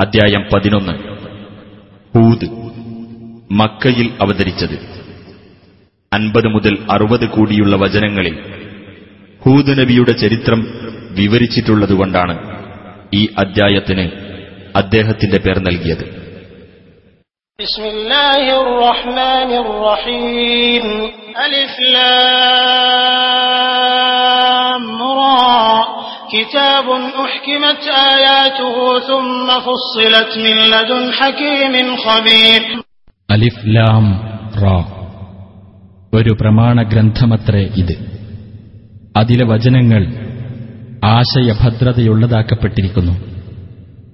അദ്ധ്യായം പതിനൊന്ന്. ഹൂദ് മക്കയിൽ അവതരിച്ചത്. അൻപത് മുതൽ അറുപത് കൂടിയുള്ള വചനങ്ങളിൽ ഹൂദ് നബിയുടെ ചരിത്രം വിവരിച്ചിട്ടുള്ളതുകൊണ്ടാണ് ഈ അദ്ധ്യായത്തിന് അദ്ദേഹത്തിന്റെ പേർ നൽകിയത്. അലിസ്ലാം الله الرحمن الرحيم ألف لام را كتاب أحكمت آياته ثم فصلت من لدن حكيم خبير അലിഫ് ലാം റാ ഒരു പ്രമാണ ഗ്രന്ഥമത്രേ ഇത് അതിലെ വചനങ്ങൾ ആശയഭദ്രതയുള്ളതാക്കപ്പെട്ടിരിക്കുന്നു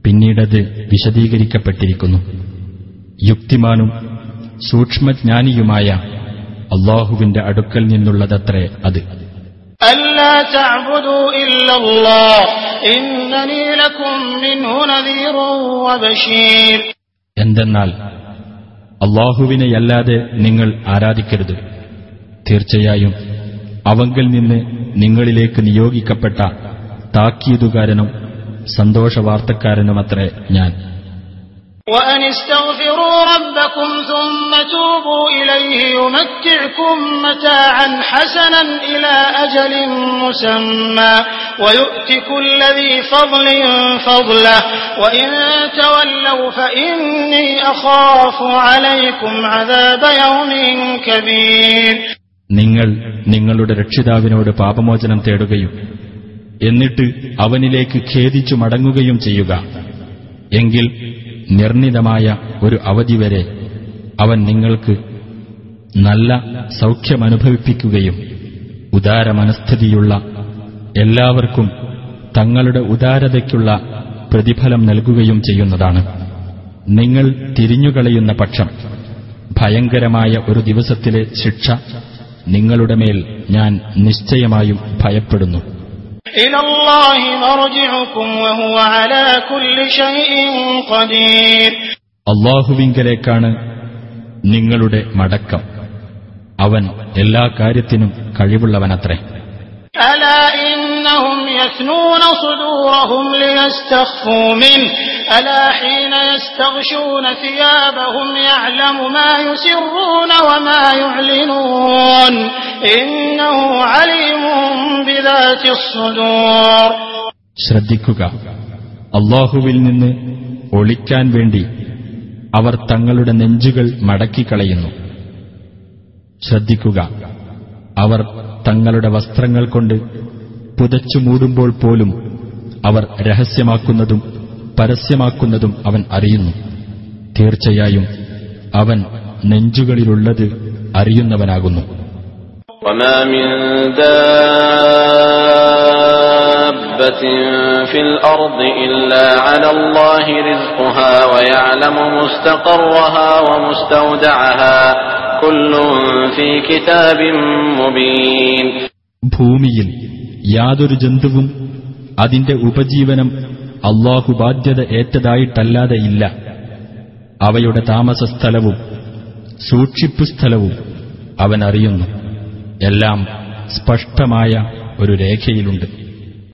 പിന്നീടത് വിശദീകരിക്കപ്പെട്ടിരിക്കുന്നു യുക്തിമാനും സൂക്ഷ്മജ്ഞാനിയുമായ അള്ളാഹുവിന്റെ അടുക്കൽ നിന്നുള്ളതത്രേ അത് ألا تعبدوا إلا الله إنني لكم منه نذير وبشير എന്തെന്നാൽ അള്ളാഹുവിനെയല്ലാതെ നിങ്ങൾ ആരാധിക്കരുത് തീർച്ചയായും അവങ്കിൽ നിന്ന് നിങ്ങളിലേക്ക് നിയോഗിക്കപ്പെട്ട താക്കീതുകാരനും സന്തോഷവാർത്തക്കാരനുമത്രേ ഞാൻ وأن استغفروا ربكم ثم توبوا إليه يمتعكم متاعا حسنا إلى أجل مسمى ويؤت كل ذي فضل فضله وإن تولوا فإني أخاف عليكم عذاب يوم كبير നിങ്ങൾ നിങ്ങളുടെ രക്ഷിതാവിനോട് പാപമോചനം തേടുകയും എന്നിട്ട് അവനിലേക്ക് ഖേദിച്ചു മടങ്ങുകയും ചെയ്യുക എങ്കിൽ നിർണിതമായ ഒരു അവധി വരെ അവൻ നിങ്ങൾക്ക് നല്ല സൗഖ്യമനുഭവിപ്പിക്കുകയും ഉദാരമനസ്ഥിതിയുള്ള എല്ലാവർക്കും തങ്ങളുടെ ഉദാരതയ്ക്കുള്ള പ്രതിഫലം നൽകുകയും ചെയ്യുന്നതാണ്. നിങ്ങൾ തിരിഞ്ഞുകളയുന്ന പക്ഷം ഭയങ്കരമായ ഒരു ദിവസത്തിലെ ശിക്ഷ നിങ്ങളുടെ മേൽ ഞാൻ നിശ്ചയമായും ഭയപ്പെടുന്നു. അള്ളാഹുവിങ്കലേക്കാണ് നിങ്ങളുടെ മടക്കം. അവൻ എല്ലാ കാര്യത്തിനും കഴിവുള്ളവനത്രേ. ألا إنهم يثنون صدورهم ليستخفوا منه ألا حين يستغشون ثيابهم يعلم ما يسرون وما يعلنون إنه عليم بذات الصدور ശ്രദ്ധിക്കുക അള്ളാഹുവിൽ നിന്ന് ഒളിക്കാൻ വേണ്ടി അവർ തങ്ങളുടെ നെഞ്ചുകൾ മടക്കിക്കളയുന്നു ശ്രദ്ധിക്കുക അവർ തങ്ങളുടെ വസ്ത്രങ്ങൾ കൊണ്ട് പുതച്ചു മൂടുമ്പോൾ പോലും അവർ രഹസ്യമാക്കുന്നതും പരസ്യമാക്കുന്നതും അവൻ അറിയുന്നു. തീർച്ചയായും അവൻ നെഞ്ചുകളിലുള്ളത് അറിയുന്നവനാകുന്നു. ഭൂമിയിൽ യാതൊരു ജന്തുവും അതിന്റെ ഉപജീവനം അള്ളാഹു ബാധ്യത ഏറ്റതായിട്ടല്ലാതെ ഇല്ല. അവയുടെ താമസസ്ഥലവും സൂക്ഷിപ്പുസ്ഥലവും അവൻ അറിയുന്നു എല്ലാം സ്പഷ്ടമായ ഒരു രേഖയിലുണ്ട്.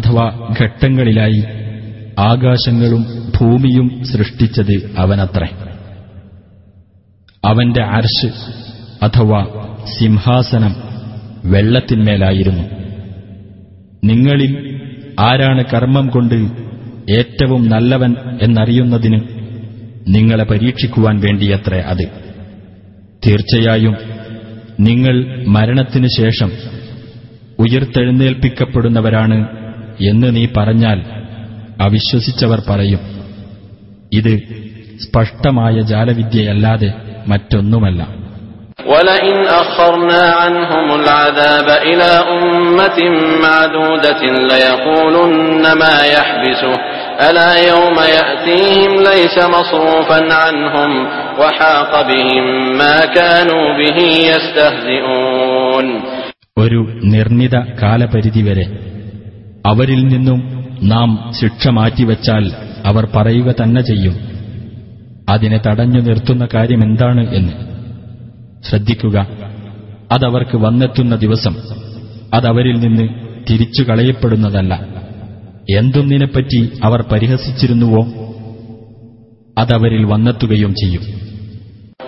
അഥവാ ഘട്ടങ്ങളിലായി ആകാശങ്ങളും ഭൂമിയും സൃഷ്ടിച്ചത് അവനത്രേ. അവന്റെ അർശ് അഥവാ സിംഹാസനം വെള്ളത്തിന്മേലായിരുന്നു. നിങ്ങളിൽ ആരാണ് കർമ്മം കൊണ്ട് ഏറ്റവും നല്ലവൻ എന്നറിയുന്നതിന് നിങ്ങളെ പരീക്ഷിക്കുവാൻ വേണ്ടിയത്രേ അത്. തീർച്ചയായും നിങ്ങൾ മരണത്തിനു ശേഷം ഉയർത്തെഴുന്നേൽപ്പിക്കപ്പെടുന്നവരാണ് എന്ന് നീ പറഞ്ഞാൽ അവിശ്വസിച്ചവർ പറയും ഇത് സ്പഷ്ടമായ ജാലവിദ്യയല്ലാതെ മറ്റൊന്നുമല്ല ولئن أخرنا عنهم العذاب إلى أمة معدودة ليقولن ما يحبسه ألا يوم يأتيهم ليس مصروفا عنهم وحاق بهم ما كانوا به يستهزئون ഒരു നിർണിത കാലപരിധി വരെ അവരിൽ നിന്നും നാം ശിക്ഷ മാറ്റിവെച്ചാൽ അവർ പറയുക തന്നെ ചെയ്യും. അതിനെ തടഞ്ഞു നിർത്തുന്ന കാര്യമെന്താണ് എന്ന്. ശ്രദ്ധിക്കുക. അതവർക്ക് വന്നെത്തുന്ന ദിവസം അതവരിൽ നിന്ന് തിരിച്ചു കളയപ്പെടുന്നതല്ല. എന്തൊന്നിനെപ്പറ്റി അവർ പരിഹസിച്ചിരുന്നുവോ? അതവരിൽ വന്നെത്തുകയും ചെയ്യും.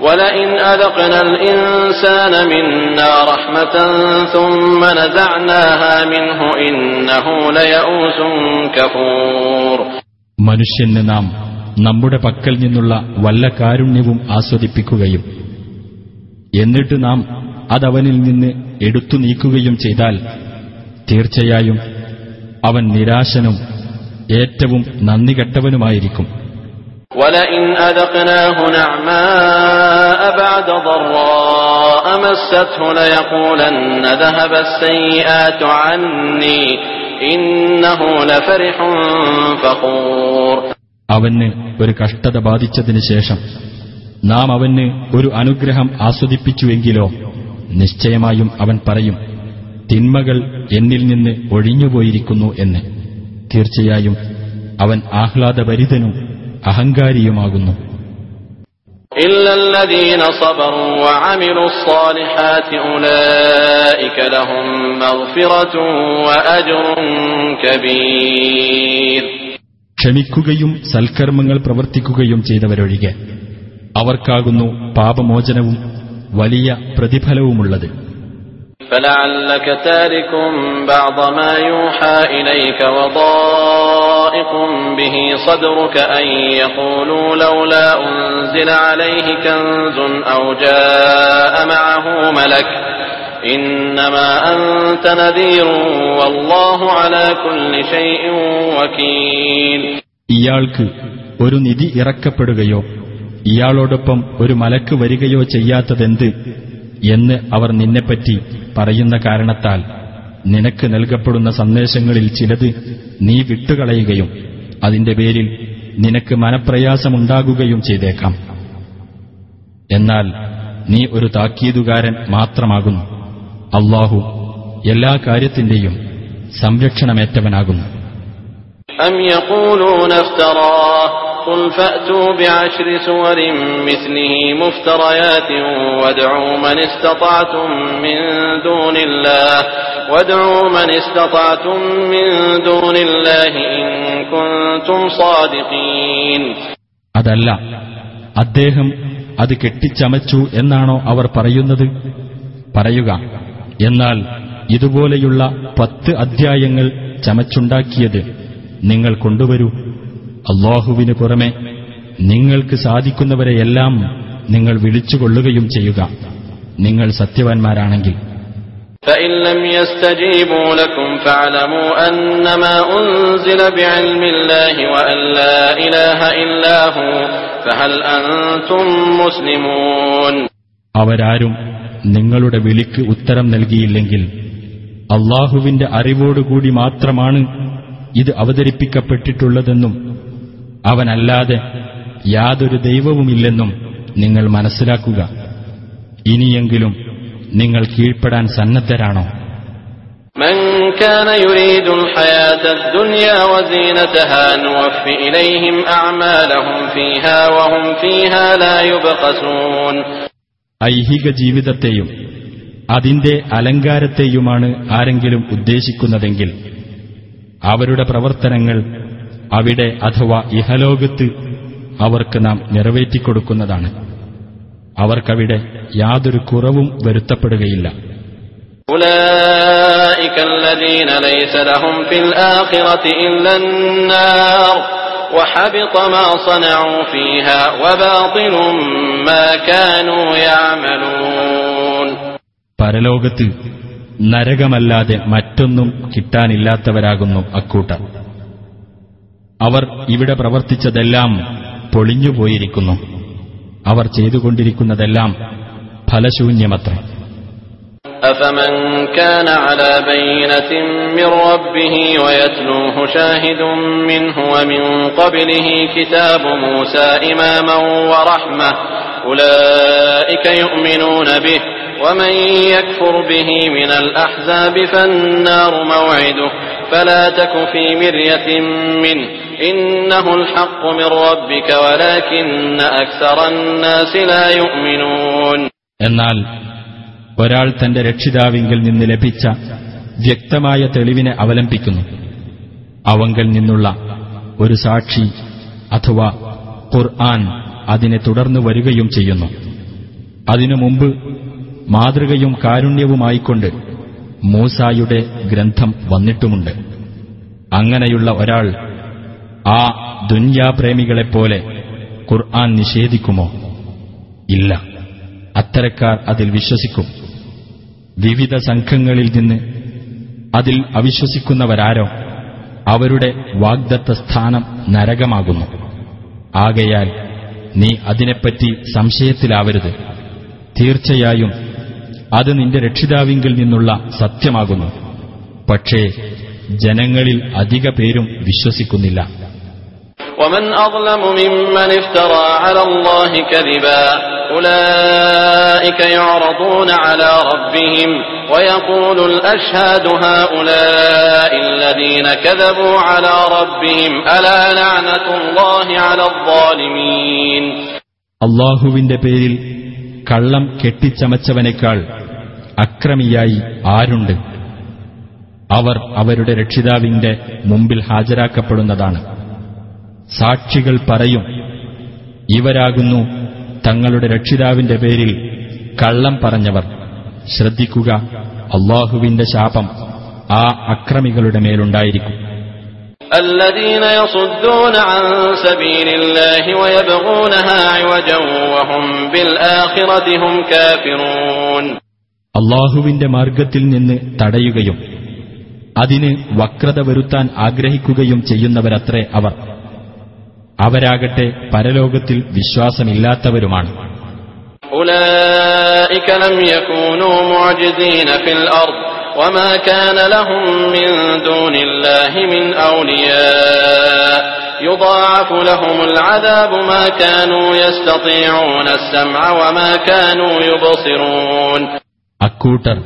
ولئن أذقنا الإنسان منا رحمة ثم نزعناها منه إنه ليئوس كفور മനുഷ്യന് നാം നമ്മുടെ പക്കൽ നിന്നുള്ള വല്ല കാരുണ്യവും ആസ്വദിപ്പിക്കുകയും എന്നിട്ട് നാം അതവനിൽ നിന്ന് എടുത്തു നീക്കുകയും ചെയ്താൽ തീർച്ചയായും അവൻ നിരാശനും ഏറ്റവും നന്ദികെട്ടവനുമായിരിക്കും ولئن أذقناه نعماء بعد ضراء مسته ليقولن ذهب السيئات عني إنه لفرح فخور അവന് ഒരു കഷ്ടത ബാധിച്ചതിന് ശേഷം നാം അവന് ഒരു അനുഗ്രഹം ആസ്വദിപ്പിച്ചുവെങ്കിലോ നിശ്ചയമായും അവൻ പറയും തിന്മകൾ എന്നിൽ നിന്ന് ഒഴിഞ്ഞുപോയിരിക്കുന്നു എന്ന് തീർച്ചയായും അവൻ ആഹ്ലാദഭരിതനും അഹങ്കാരിയുമാകുന്നു إلا الذين صبروا وعملوا الصالحات أولئك لهم مغفرة وأجر كبير ക്ഷമിക്കുകയും സൽക്കർമ്മങ്ങൾ പ്രവർത്തിക്കുകയും ചെയ്തവരൊഴികെ അവർക്കാകുന്നു പാപമോചനവും വലിയ പ്രതിഫലവുമുള്ളത് فلعلك تارك بعض ما يوحى إليك وضائق به صدرك أن يقولوا لولا أنزل عليه كنز أو جاء معه ملك إنما أنت نذير والله على كل شيء وكيل ഇയാൾക്ക് ഒരു നിധി ഇറക്കപ്പെടുകയോ ഇയാളോടൊപ്പം ഒരു മലക്ക് വരികയോ ചെയ്യാത്തതെന്ത് എന്ന് അവർ നിന്നെപ്പറ്റി പറയുന്ന കാരണത്താൽ നിനക്ക് നൽകപ്പെടുന്ന സന്ദേശങ്ങളിൽ ചിലത് നീ വിട്ടുകളയുകയും അതിന്റെ പേരിൽ നിനക്ക് മനപ്രയാസമുണ്ടാകുകയും ചെയ്തേക്കാം എന്നാൽ നീ ഒരു താക്കീതുകാരൻ മാത്രമാകുന്നു അള്ളാഹു എല്ലാ കാര്യത്തിന്റെയും സംരക്ഷണമേറ്റവനാകുന്നു أم يقولون افتراه قل فأتوا بعشر سور مثله مفتريات وادعوا من استطعتم من دون الله وادعوا من استطعتم من دون الله إن كنتم صادقين അതല്ല അദ്ദേഹം അത് കെട്ടിച്ചമച്ചു എന്നാണോ അവർ പറയുന്നത് പറയുക എന്നാൽ ഇതുപോലെയുള്ള പത്ത് അധ്യായങ്ങൾ ചമച്ചുണ്ടാക്കിയത് നിങ്ങൾ കൊണ്ടുവരൂ അള്ളാഹുവിനു പുറമെ നിങ്ങൾക്ക് സാധിക്കുന്നവരെയെല്ലാം നിങ്ങൾ വിളിച്ചുകൊള്ളുകയും ചെയ്യുക. നിങ്ങൾ സത്യവാൻമാരാണെങ്കിൽ. അവരാരും നിങ്ങളുടെ വിളിക്ക് ഉത്തരം നൽകിയില്ലെങ്കിൽ അള്ളാഹുവിന്റെ അറിവോടുകൂടി മാത്രമാണ് ഇത് അവതരിപ്പിക്കപ്പെട്ടിട്ടുള്ളതെന്നും അവനല്ലാതെ യാതൊരു ദൈവവുമില്ലെന്നും നിങ്ങൾ മനസ്സിലാക്കുക ഇനിയെങ്കിലും നിങ്ങൾ കീഴ്പ്പെടാൻ സന്നദ്ധരാണോ من كان يريد الحياة الدنيا وزينتها نوف إليهم أعمالهم فيها وهم فيها لا يبخسون ഐഹിക ജീവിതത്തെയും അതിന്റെ അലങ്കാരത്തെയുമാണ് ആരെങ്കിലും ഉദ്ദേശിക്കുന്നതെങ്കിൽ അവരുടെ പ്രവർത്തനങ്ങൾ അവിടെ അഥവാ ഇഹലോകത്ത് അവർക്ക് നാം നിറവേറ്റിക്കൊടുക്കുന്നതാണ്. അവർക്കവിടെ യാതൊരു കുറവും വരുത്തപ്പെടുകയില്ല. പരലോകത്ത് നരകമല്ലാതെ മറ്റൊന്നും കിട്ടാനില്ലാത്തവരാകുന്നു അക്കൂട്ടർ. അവർ ഇവിടെ പ്രവർത്തിച്ചതെല്ലാം പൊളിഞ്ഞുപോയിരിക്കുന്നു അവർ ചെയ്തുകൊണ്ടിരിക്കുന്നതെല്ലാം ഫലശൂന്യമത്രേ أفمن كان على بينة من ربه ويتلوه شاهد منه ومن قبله كتاب موسى إماما ورحمة أولئك يؤمنون به ومن يكفر به من الأحزاب فالنار موعده فلا تك في مرية منه إنه الحق من ربك ولكن أكثر الناس لا يؤمنون എന്നാൽ ഒരാൾ തന്റെ രക്ഷിതാവിങ്കിൽ നിന്ന് ലഭിച്ച വ്യക്തമായ തെളിവിനെ അവലംബിക്കുന്നു അവങ്കൽ നിന്നുള്ള ഒരു സാക്ഷി അഥവാ ഖുർആൻ അതിനെ തുടർന്നു വരികയും ചെയ്യുന്നു അതിനു മുമ്പ് മാതൃകയും കാരുണ്യവുമായിക്കൊണ്ട് മൂസായുടെ ഗ്രന്ഥം വന്നിട്ടുമുണ്ട്. അങ്ങനെയുള്ള ഒരാൾ ആ ദുന്യാപ്രേമികളെപ്പോലെ ഖുർആൻ നിഷേധിക്കുമോ? ഇല്ല. അത്തരക്കാർ അതിൽ വിശ്വസിക്കും. വിവിധ സംഘങ്ങളിൽ നിന്ന് അതിൽ അവിശ്വസിക്കുന്നവരാരോ അവരുടെ വാഗ്ദത്ത സ്ഥാനം നരകമാകുന്നു. ആകയാൽ നീ അതിനെപ്പറ്റി സംശയത്തിലാവരുത്. തീർച്ചയായും അത് നിന്റെ രക്ഷിതാവിങ്കിൽ നിന്നുള്ള സത്യമാകുന്നു പക്ഷേ ജനങ്ങളിൽ അധിക പേരും വിശ്വസിക്കുന്നില്ല ومن أظلم ممن افترى على الله كذبا أولئك يعرضون على ربهم ويقول الأشهاد هؤلاء الذين كذبوا على ربهم ألا لعنة الله على الظالمين അള്ളാഹുവിന്റെ പേരിൽ കള്ളം കെട്ടിച്ചമച്ചവനേക്കാൾ അക്രമിയായി ആരുണ്ട് അവർ അവരുടെ രക്ഷിതാവിന്റെ മുമ്പിൽ ഹാജരാക്കപ്പെടുന്നതാണ് സാക്ഷികൾ പറയും ഇവരാകുന്നു തങ്ങളുടെ രക്ഷിതാവിന്റെ പേരിൽ കള്ളം പറഞ്ഞവർ ശ്രദ്ധിക്കുക അള്ളാഹുവിന്റെ ശാപം ആ അക്രമികളുടെ മേലുണ്ടായിരിക്കും الذين يصدون عن سبيل الله ويبغونها عوجا وهم بالآخرة هم كافرون അള്ളാഹുവിന്റെ മാർഗത്തിൽ നിന്ന് തടയുകയും അതിന് വക്രത വരുത്താൻ ആഗ്രഹിക്കുകയും ചെയ്യുന്നവരത്രേ അവർ. അവരാകട്ടെ പരലോകത്തിൽ വിശ്വാസമില്ലാത്തവരുമാണ്. അക്കൂട്ടർ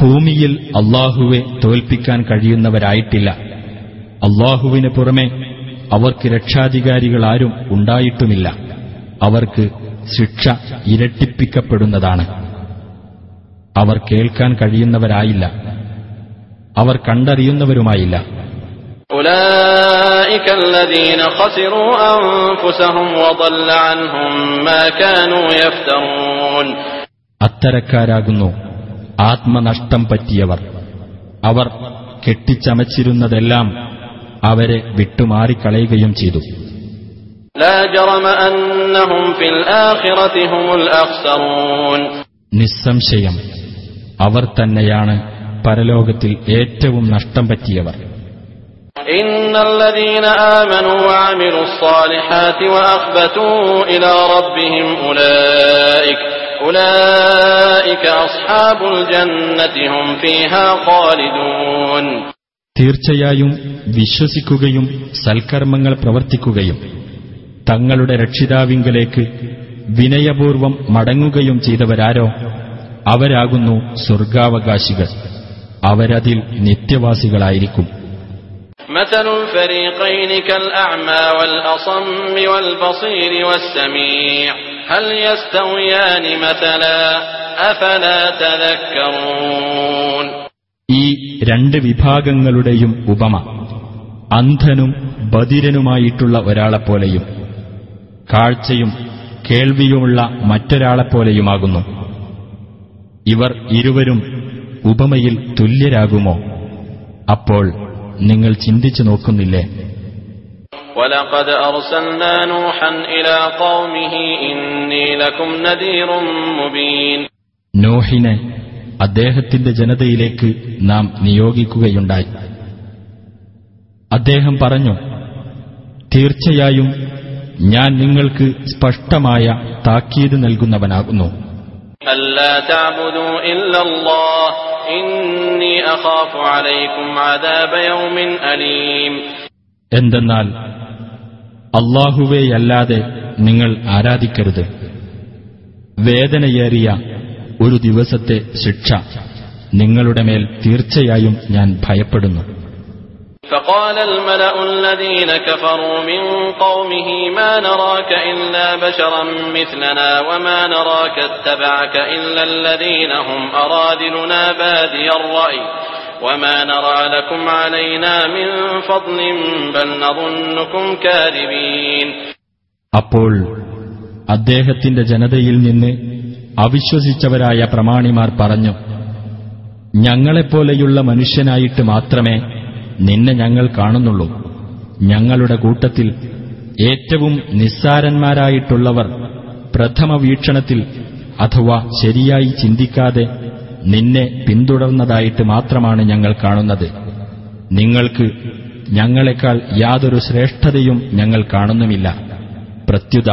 ഭൂമിയിൽ അള്ളാഹുവെ തോൽപ്പിക്കാൻ കഴിയുന്നവരായിട്ടില്ല. അള്ളാഹുവിന് പുറമെ അവർക്ക് രക്ഷാധികാരികളാരും ഉണ്ടായിട്ടുമില്ല. അവർക്ക് ശിക്ഷ ഇരട്ടിപ്പിക്കപ്പെടുന്നതാണ്. അവർ കേൾക്കാൻ കഴിയുന്നവരായില്ല. അവർ കണ്ടറിയുന്നവരുമായില്ല ും. അത്തരക്കാരാകുന്നു. ആത്മനഷ്ടം പറ്റിയവർ. അവർ കെട്ടിച്ചമച്ചിരുന്നതെല്ലാം അവരെ വിട്ടുമാറിക്കളയുകയും ചെയ്തു. നിസ്സംശയം അവർ തന്നെയാണ് പരലോകത്തിൽ ഏറ്റവും നഷ്ടം പറ്റിയവർ. ഇന്നല്ലദീന الذين آمنوا وعملوا الصالحات وأخبتوا إلى ربهم أولئك أولئك أصحاب الجنة هم فيها خالدون തീർച്ചയായും വിശ്വസിക്കുകയും സൽക്കർമ്മങ്ങൾ പ്രവർത്തിക്കുകയും തങ്ങളുടെ രക്ഷിതാവിങ്കലേക്ക് വിനയപൂർവം മടങ്ങുകയും ചെയ്തവരാരോ അവരാകുന്നു സ്വർഗാവകാശികൾ അവരതിൽ നിത്യവാസികളായിരിക്കും مثل الفريقين كالأعمى والأصم والبصير والسميع هل يستويان مثلا أفلا تذكرون ഈ രണ്ട് വിഭാഗങ്ങളുടെയും ഉപമ അന്ധനും ബധിരനുമായിട്ടുള്ള ഒരാളെപ്പോലെയും കാഴ്ചയും കേൾവിയുമുള്ള മറ്റൊരാളെപ്പോലെയുമാകുന്നു ഇവർ ഇരുവരും ഉപമയിൽ തുല്യരാകുമോ അപ്പോൾ നിങ്ങൾ ചിന്തിച്ചു നോക്കുന്നില്ലേ ولقد أرسلنا نوحا إلى قومه إني لكم نذير مبين നോഹിനെ അദ്ദേഹത്തിന്റെ ജനതയിലേക്ക് നാം നിയോഗിക്കുകയുണ്ടായി അദ്ദേഹം പറഞ്ഞു തീർച്ചയായും ഞാൻ നിങ്ങൾക്ക് സ്പഷ്ടമായ താക്കീത് നൽകുന്നവനാകുന്നു എന്തെന്നാൽ അള്ളാഹുവേയല്ലാതെ നിങ്ങൾ ആരാധിക്കരുത്. വേദനയേറിയ ഒരു ദിവസത്തെ ശിക്ഷ നിങ്ങളുടെ മേൽ തീർച്ചയായും ഞാൻ ഭയപ്പെടുന്നു. فقال الملأ الذين كفروا من قومه ما نراك إلا بشرا مثلنا وما نراك اتبعك إلا الذين هم أرادلنا بادي الرأي وما نرى لكم علينا من فضل بل نظنكم كاذبين അപ്പോൾ അദ്ദേഹത്തിന്റെ ജനതയിൽ നിന്ന് അവിശ്വസിച്ചവരായ പ്രമാണിമാർ പറഞ്ഞു ഞങ്ങളെപ്പോലെയുള്ള മനുഷ്യനായിട്ട് മാത്രമേ നിന്നെ ഞങ്ങൾ കാണുന്നുള്ളൂ. ഞങ്ങളുടെ കൂട്ടത്തിൽ ഏറ്റവും നിസ്സാരന്മാരായിട്ടുള്ളവർ പ്രഥമ വീക്ഷണത്തിൽ അഥവാ ശരിയായി ചിന്തിക്കാതെ നിന്നെ പിന്തുടർന്നതായിട്ട് മാത്രമാണ് ഞങ്ങൾ കാണുന്നത്. നിങ്ങൾക്ക് ഞങ്ങളെക്കാൾ യാതൊരു ശ്രേഷ്ഠതയും ഞങ്ങൾ കാണുന്നുമില്ല. പ്രത്യുത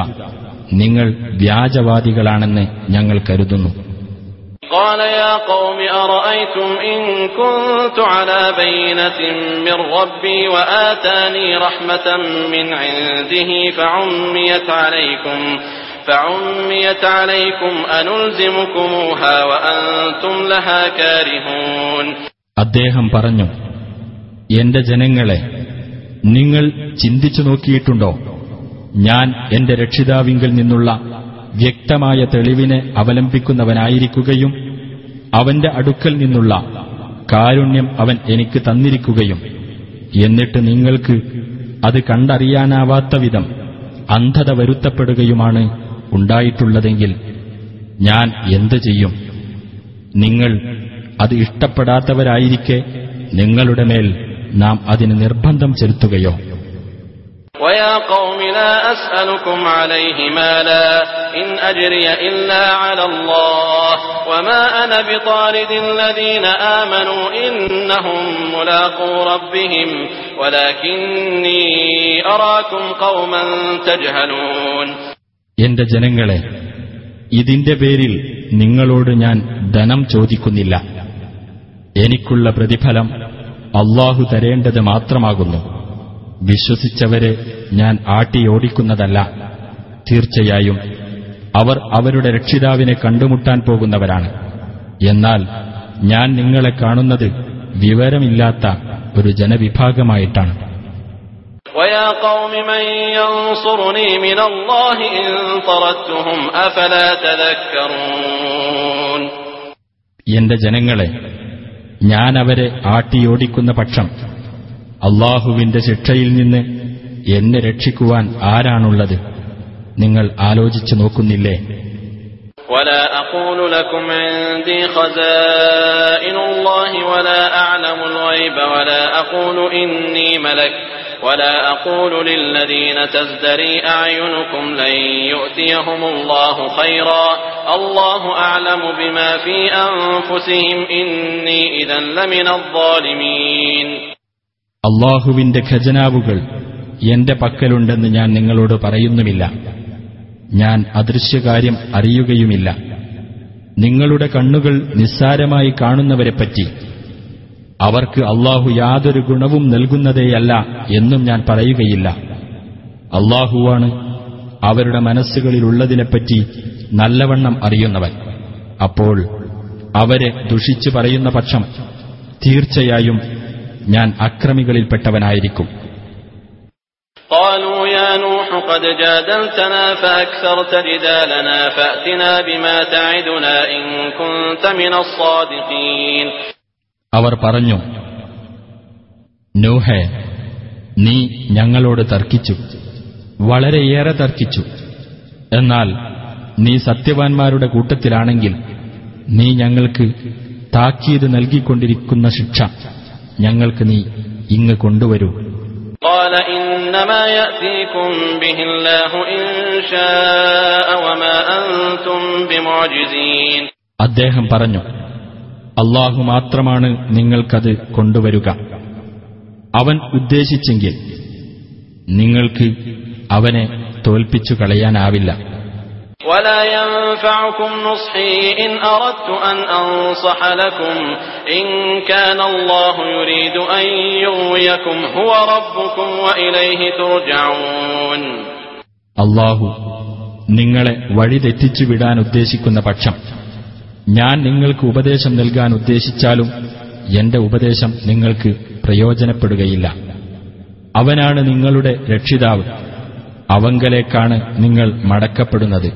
നിങ്ങൾ വ്യാജവാദികളാണെന്ന് ഞങ്ങൾ കരുതുന്നു. قال يا قوم أرأيتم إن كنت على بينة من ربي وآتاني رحمة من عنده فعميت عليكم فعميت عليكم أنلزمكموها وأنتم لها كارهون അദ്ദേഹം പറഞ്ഞു എന്റെ ജനങ്ങളെ നിങ്ങൾ ചിന്തിച്ചു നോക്കിയിട്ടുണ്ടോ ഞാൻ എന്റെ രക്ഷിതാവിങ്കിൽ നിന്നുള്ള വ്യക്തമായ തെളിവിനെ അവലംബിക്കുന്നവനായിരിക്കുകയും അവന്റെ അടുക്കൽ നിന്നുള്ള കാരുണ്യം അവൻ എനിക്ക് തന്നിരിക്കുകയും എന്നിട്ട് നിങ്ങൾക്ക് അത് കണ്ടറിയാനാവാത്ത വിധം അന്ധത വരുത്തപ്പെടുകയുമാണ് ഉണ്ടായിട്ടുള്ളതെങ്കിൽ ഞാൻ എന്തു ചെയ്യും? നിങ്ങൾ അത് ഇഷ്ടപ്പെടാത്തവരായിരിക്കെ നിങ്ങളുടെ മേൽ നാം അതിന് നിർബന്ധം ചെലുത്തുകയോ? ويا قوم لا أسألكم عليه مالا إن أجري إلا على الله وما أنا بطارد الذين آمنوا إنهم ملاقو ربهم ولكني أراكم قوما تجهلون എന്റെ ജനങ്ങളെ ഇതിന്റെ പേരിൽ നിങ്ങളോട് ഞാൻ ധനം ചോദിക്കുന്നില്ല എനിക്കുള്ള പ്രതിഫലം അള്ളാഹു തരേണ്ടത് മാത്രമാകുന്നു വിശ്വസിച്ചവരെ ഞാൻ ആട്ടിയോടിക്കുന്നതല്ല. തീർച്ചയായും അവർ അവരുടെ രക്ഷിതാവിനെ കണ്ടുമുട്ടാൻ പോകുന്നവരാണ്. എന്നാൽ ഞാൻ നിങ്ങളെ കാണുന്നത് വിവരമില്ലാത്ത ഒരു ജനവിഭാഗമായിട്ടാണ്. എന്റെ ജനങ്ങളെ ഞാൻ അവരെ ആട്ടിയോടിക്കുന്ന പക്ഷം അള്ളാഹുവിന്റെ ശിക്ഷയിൽ നിന്ന് എന്നെ രക്ഷിക്കുവാൻ ആരാണുള്ളത് നിങ്ങൾ ആലോചിച്ചു നോക്കുന്നില്ലേ ولا أقول لكم عندي خزائن الله ولا أعلم الغيب ولا أقول إني ملك ولا أقول للذين تزدري أعينكم لن يؤتيهم الله خيرا الله أعلم بما في أنفسهم إني إذا لمن الظالمين അള്ളാഹുവിന്റെ ഖജനാവുകൾ എന്റെ പക്കലുണ്ടെന്ന് ഞാൻ നിങ്ങളോട് പറയുന്നുമില്ല. ഞാൻ അദൃശ്യകാര്യം അറിയുകയുമില്ല. നിങ്ങളുടെ കണ്ണുകൾ നിസ്സാരമായി കാണുന്നവരെപ്പറ്റി അവർക്ക് അള്ളാഹു യാതൊരു ഗുണവും നൽകുന്നതേയല്ല എന്നും ഞാൻ പറയുകയില്ല. അള്ളാഹുവാണ് അവരുടെ മനസ്സുകളിലുള്ളതിനെപ്പറ്റി നല്ലവണ്ണം അറിയുന്നവൻ. അപ്പോൾ അവരെ ദുഷിച്ചു പറയുന്ന പക്ഷം തീർച്ചയായും ഞാൻ അക്രമികളിൽപ്പെട്ടവനായിരിക്കും قالوا يا نوح قد جادلتنا فأكثرت جدالنا فأتنا بما تعدنا إن كنت من الصادقين അവർ പറഞ്ഞു നൂഹെ നീ ഞങ്ങളോട് തർക്കിച്ചു വളരെയേറെ തർക്കിച്ചു എന്നാൽ നീ സത്യവാൻമാരുടെ കൂട്ടത്തിലാണെങ്കിൽ നീ ഞങ്ങൾക്ക് താക്കീത് നൽകിക്കൊണ്ടിരിക്കുന്ന ശിക്ഷ ഞങ്ങൾക്ക് നീ ഇങ്ങ് കൊണ്ടുവരൂ قال إنما يأتيكم به الله إن شاء وما أنتم بمعجزين അദ്ദേഹം പറഞ്ഞു അള്ളാഹു മാത്രമാണ് നിങ്ങൾക്കത് കൊണ്ടുവരുക അവൻ ഉദ്ദേശിച്ചെങ്കിൽ നിങ്ങൾക്ക് അവനെ തോൽപ്പിച്ചു കളയാനാവില്ല ولا ينفعكم نصحي إن أردت أن أنصح لكم إن كان الله يريد أن يغويكم هو ربكم وإليه ترجعون അള്ളാഹു നിങ്ങളെ വഴിതെറ്റിച്ചു വിടാൻ ഉദ്ദേശിക്കുന്ന പക്ഷം ഞാൻ നിങ്ങൾക്ക് ഉപദേശം നൽകാൻ ഉദ്ദേശിച്ചാലും എന്റെ ഉപദേശം നിങ്ങൾക്ക് പ്രയോജനപ്പെടുകയില്ല അവനാണ് നിങ്ങളുടെ രക്ഷിതാവ് അവങ്കലേക്കാണ് നിങ്ങൾ മടക്കപ്പെടുന്നത്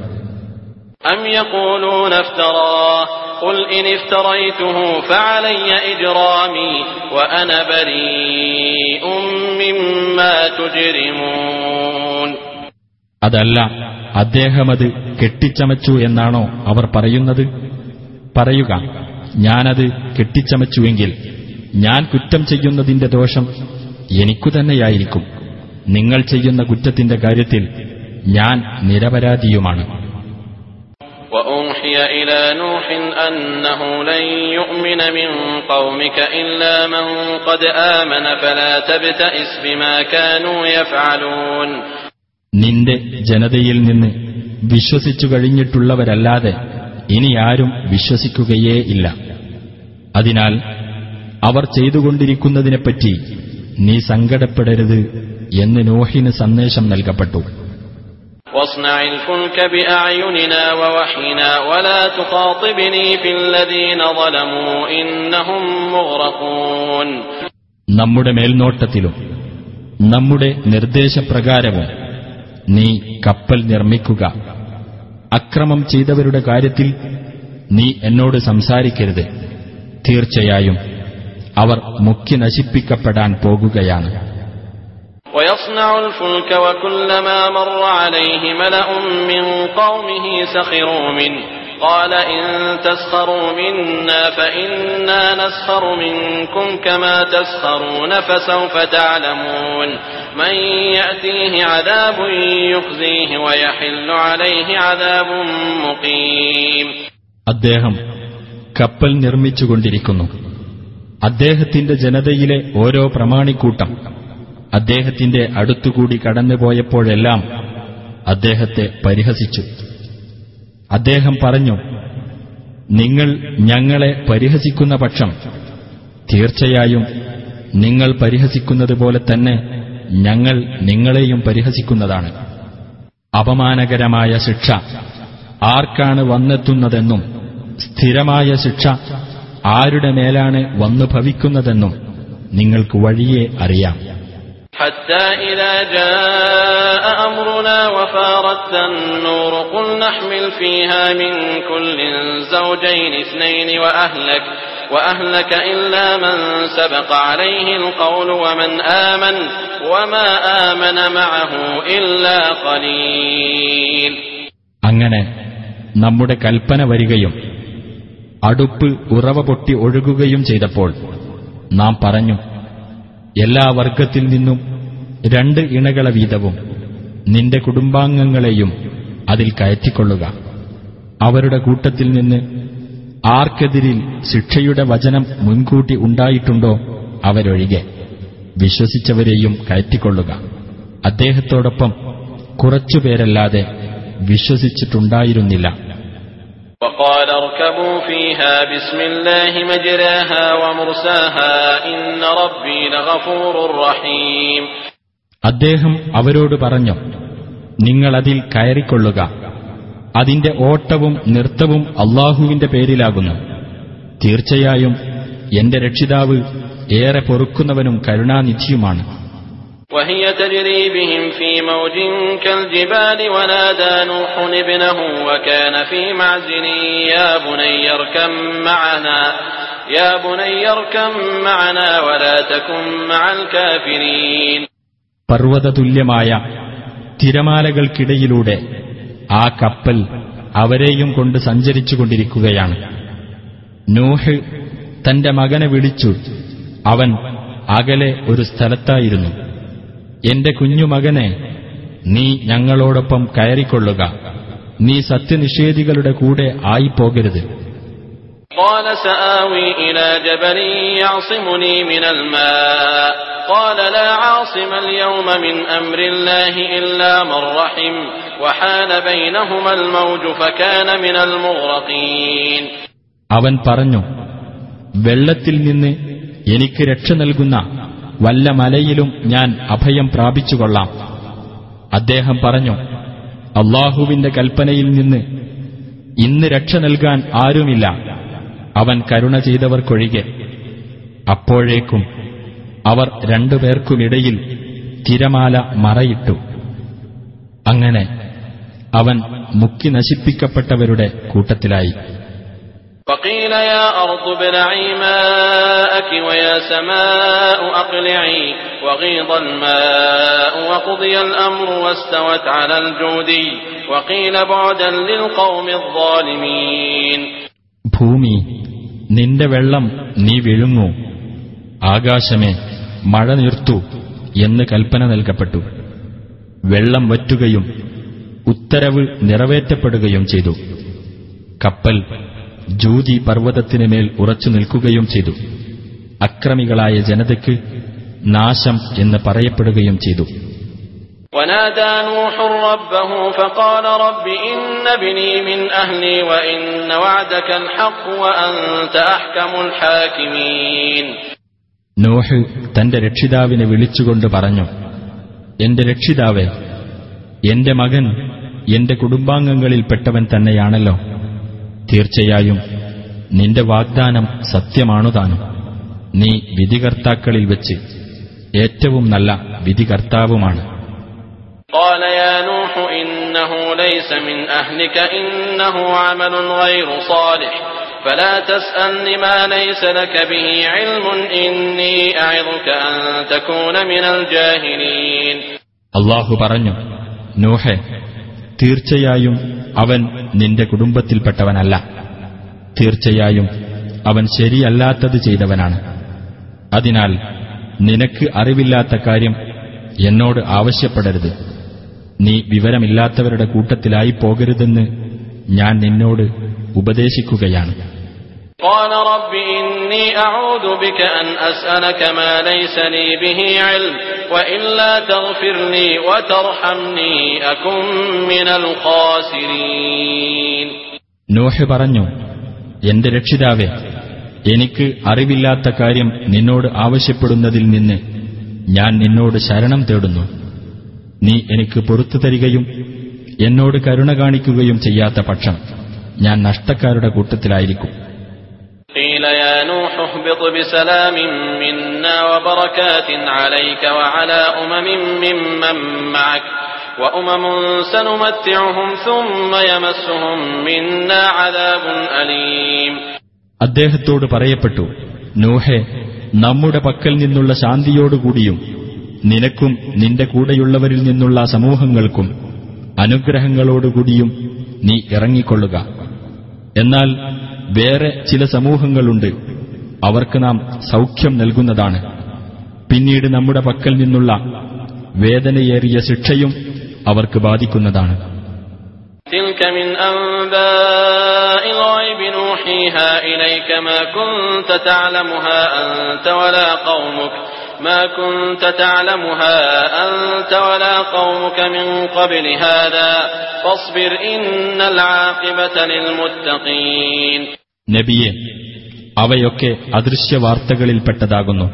أم يقولون افتراه قل إن افتريته فعلي إجرامي وأنا بريء مما تجرمون അതല്ല അദ്ദേഹമത് കെട്ടിച്ചമച്ചു എന്നാണോ അവർ പറയുന്നത് പറയുക ഞാനത് കെട്ടിച്ചമച്ചുവെങ്കിൽ ഞാൻ കുറ്റം ചെയ്യുന്നതിന്റെ ദോഷം എനിക്കു തന്നെയായിരിക്കും നിങ്ങൾ ചെയ്യുന്ന കുറ്റത്തിന്റെ കാര്യത്തിൽ ഞാൻ നിരപരാധിയുമാണ് وأوحي إلى نوح أنه لن يؤمن من قومك إلا من قد آمن فلا تبتئس بما كانوا يفعلون നിന്റെ ജനതയിൽ നിന്ന് വിശ്വസിച്ചു കഴിഞ്ഞിട്ടുള്ളവരല്ലാതെ ഇനി ആരും വിശ്വസിക്കുകയേ ഇല്ല അതിനാൽ അവർ ചെയ്തുകൊണ്ടിരിക്കുന്നതിനെപ്പറ്റി നീ സങ്കടപ്പെടരുത് എന്ന് നോഹിന് സന്ദേശം നൽകപ്പെട്ടു واصنع الفلك بأعيننا ووحينا ولا تخاطبني في الذين ظلموا إنهم مغرقون നമ്മുടെ മേൽനോട്ടത്തിലും നമ്മുടെ നിർദ്ദേശപ്രകാരവും നീ കപ്പൽ നിർമ്മിക്കുക അക്രമം ചെയ്തവരുടെ കാര്യത്തിൽ നീ എന്നോട് സംസാരിക്കരുത് തീർച്ചയായും അവർ മുഖ്യ നശിപ്പിക്കപ്പെടാൻ പോകുകയാണ് ويصنع الفلك وكلما مر عليه ملأ من قومه سخروا منه قال إن تسخروا منا فإنا نسخر منكم كما تسخرون فسوف تعلمون من يأتيه عذاب يخزيه ويحل عليه عذاب مقيم അദ്ദേഹം കപ്പൽ നിർമ്മിച്ചുകൊണ്ടിരിക്കുന്നു അദ്ദേഹത്തിന്റെ ജനതയിലെ ഓരോ പ്രമാണിക്കൂട്ടം അദ്ദേഹത്തിന്റെ അടുത്തുകൂടി കടന്നുപോയപ്പോഴെല്ലാം അദ്ദേഹത്തെ പരിഹസിച്ചു. അദ്ദേഹം പറഞ്ഞു നിങ്ങൾ ഞങ്ങളെ പരിഹസിക്കുന്ന പക്ഷം തീർച്ചയായും നിങ്ങൾ പരിഹസിക്കുന്നത് പോലെ തന്നെ ഞങ്ങൾ നിങ്ങളെയും പരിഹസിക്കുന്നതാണ്. അപമാനകരമായ ശിക്ഷ ആർക്കാണ് വന്നെത്തുന്നതെന്നും സ്ഥിരമായ ശിക്ഷ ആരുടെ മേലാണ് വന്നു ഭവിക്കുന്നതെന്നും നിങ്ങൾക്ക് വഴിയെ അറിയാം. حتى إذا جاء أمرنا وفارت النور قل نحمل فيها من كل زوجين اثنين وأهلك وأهلك إلا من سبق عليه القول ومن آمن وما آمن معه إلا قليل അങ്ങനെ നമ്മുടെ കൽപ്പന വരികയും അടുപ്പ് ഉറവ പൊട്ടി ഒഴുകുകയും ചെയ്തപ്പോൾ നാം പറഞ്ഞു എല്ലാ വർഗത്തിൽ നിന്നും രണ്ട് ഇണകളെ വീതവും നിന്റെ കുടുംബാംഗങ്ങളെയും അതിൽ കയറ്റിക്കൊള്ളുക അവരുടെ കൂട്ടത്തിൽ നിന്ന് ആർക്കെതിരിൽ ശിക്ഷയുടെ വചനം മുൻകൂട്ടി ഉണ്ടായിട്ടുണ്ടോ അവരൊഴികെ വിശ്വസിച്ചവരെയും കയറ്റിക്കൊള്ളുക അദ്ദേഹത്തോടൊപ്പം കുറച്ചുപേരല്ലാതെ വിശ്വസിച്ചിട്ടുണ്ടായിരുന്നില്ല وقال اركبوا فيها بسم الله مجراها ومرساها إن ربي لغفور رحيم അദ്ദേഹം അവരോട് പറഞ്ഞു നിങ്ങളതിൽ കയറിക്കൊള്ളുക അതിന്റെ ഓട്ടവും നൃത്തവും അള്ളാഹുവിന്റെ പേരിലാകുന്നു തീർച്ചയായും എന്റെ രക്ഷിതാവ് ഏറെ പൊറുക്കുന്നവനും കരുണാനിധിയുമാണ് وهي تجري بهم في موج كالجبال ونادى نوح ابنه وكان في معزل يا بني اركم معنا يا بني اركم معنا ولا تكن مع الكافرين പർവതതുല്യമായ തിരമാലകൾക്കിടയിലൂടെ ആ കപ്പൽ അവരെയും കൊണ്ട് സഞ്ചരിച്ചുകൊണ്ടിരിക്കുകയാണ്. നൂഹ് തന്റെ മകനെ വിളിച്ചു. അവൻ അകലെ ഒരു സ്ഥലത്തായിരുന്നു. എന്റെ കുഞ്ഞുമകനെ നീ ഞങ്ങളോടൊപ്പം കയറിക്കൊള്ളുക. നീ സത്യനിഷേധികളുടെ കൂടെ ആയിപ്പോകരുത്. قال سآوي إلى جبل يعصمني من الماء قال لا عاصم اليوم من أمر الله إلا من رحم وحال بينهما الموج فكان من المغرقين അവൻ പറഞ്ഞു വെള്ളത്തിൽ നിന്ന് എനിക്ക് രക്ഷ നൽകുന്ന വല്ല മലയിലും ഞാൻ അഭയം പ്രാപിച്ചുകൊള്ളാം അദ്ദേഹം പറഞ്ഞു അള്ളാഹുവിന്റെ കൽപ്പനയിൽ നിന്ന് ഇന്ന് രക്ഷ നൽകാൻ ആരുമില്ല അവൻ കരുണ ചെയ്തവർക്കൊഴികെ അപ്പോഴേക്കും അവർ രണ്ടുപേർക്കുമിടയിൽ തിരമാല മറയിട്ടു അങ്ങനെ അവൻ മുക്കി നശിപ്പിക്കപ്പെട്ടവരുടെ കൂട്ടത്തിലായി وقيل يا أرض ابلعي ماءك ويا سماء أقلعي وغيض الماء وقضي الأمر واستوت على الجودي وقيل بعدا للقوم الظالمين ഭൂമി നിന്റെ വെള്ളം നീ വിഴുങ്ങൂ. ആകാശമേ മഴ നിർത്തൂ എന്ന് കൽപ്പന നൽകപ്പെട്ടു. വെള്ളം വറ്റുകയും ഉത്തരവ് നിറവേറ്റപ്പെടുകയും ചെയ്തു. കപ്പൽ ജൂതി പർവതത്തിന് മേൽ ഉറച്ചു നിൽക്കുകയും ചെയ്തു. അക്രമികളായ ജനതയ്ക്ക് നാശം എന്ന് പറയപ്പെടുകയും ചെയ്തു. ونادى نوح ربه فقال رب إن ابني من أهلي وإن وعدك الحق وأنت أحكم الحاكمين നോഹ് തന്റെ രക്ഷിതാവിനെ വിളിച്ചുകൊണ്ട് പറഞ്ഞു എന്റെ രക്ഷിതാവേ എന്റെ മകൻ എന്റെ കുടുംബാംഗങ്ങളിൽപ്പെട്ടവൻ തന്നെയാണല്ലോ തീർച്ചയായും നിന്റെ വാഗ്ദാനം സത്യമാണുതാനും നീ വിധികർത്താക്കളിൽ വെച്ച് ഏറ്റവും നല്ല വിധികർത്താവുമാണ് قال يا نوح إنه ليس من أهلك إنه عمل غير صالح فلا تسألني ما ليس لك به علم إني أعظك أن تكون من الجاهلين അള്ളാഹു പറഞ്ഞു നൂഹെ തീർച്ചയായും അവൻ നിന്റെ കുടുംബത്തിൽപ്പെട്ടവനല്ല തീർച്ചയായും അവൻ ശരിയല്ലാത്തത് ചെയ്തവനാണ് അതിനാൽ നിനക്ക് അറിവില്ലാത്ത കാര്യം എന്നോട് ആവശ്യപ്പെടരുത് നീ വിവരമില്ലാത്തവരുടെ കൂട്ടത്തിലായി പോകരുതെന്ന് ഞാൻ നിന്നോട് ഉപദേശിക്കുകയാണ്. നോഹ പറഞ്ഞു എന്റെ രക്ഷിതാവേ എനിക്ക് അറിവില്ലാത്ത കാര്യം നിന്നോട് ആവശ്യപ്പെടുന്നതിൽ നിന്ന് ഞാൻ നിന്നോട് ശരണം തേടുന്നു. നീ എനിക്ക് പൊറത്തു തരികയും എന്നോട് കരുണ കാണിക്കുകയും ചെയ്യാത്ത പക്ഷം ഞാൻ നഷ്ടക്കാരുടെ കൂട്ടത്തിലായിരിക്കും قيل يا نوح اهبط بسلام منا وبركات عليك وعلى أمم ممن معك وأمم سنمتعهم ثم يمسهم منا عذاب أليم അദ്ദേഹത്തോട് പറയപ്പെട്ടു നൂഹെ നമ്മുടെ പക്കൽ നിന്നുള്ള ശാന്തിയോടുകൂടിയും നിനക്കും നിന്റെ കൂടെയുള്ളവരിൽ നിന്നുള്ള സമൂഹങ്ങൾക്കും അനുഗ്രഹങ്ങളോടുകൂടിയും നീ ഇറങ്ങിക്കൊള്ളുക. എന്നാൽ വേറെ ചില സമൂഹങ്ങളുണ്ട്. അവർക്ക് നാം സൗഖ്യം നൽകുന്നതാണ്. പിന്നീട് നമ്മുടെ പക്കൽ നിന്നുള്ള വേദനയേറിയ ശിക്ഷയും അവർക്ക് ബാധിക്കുന്നതാണ്. ഇലൈക മാ കുൻത തഅലമുഹാ അൻത كنت تعلمها أنت ولا قومك ما كنت تعلمها أنت ولا قومك من قبل هذا فاصبر إن العاقبة للمتقين നബിയെ അവയൊക്കെ അദൃശ്യ വാർത്തകളിൽപ്പെട്ടതാകുന്നു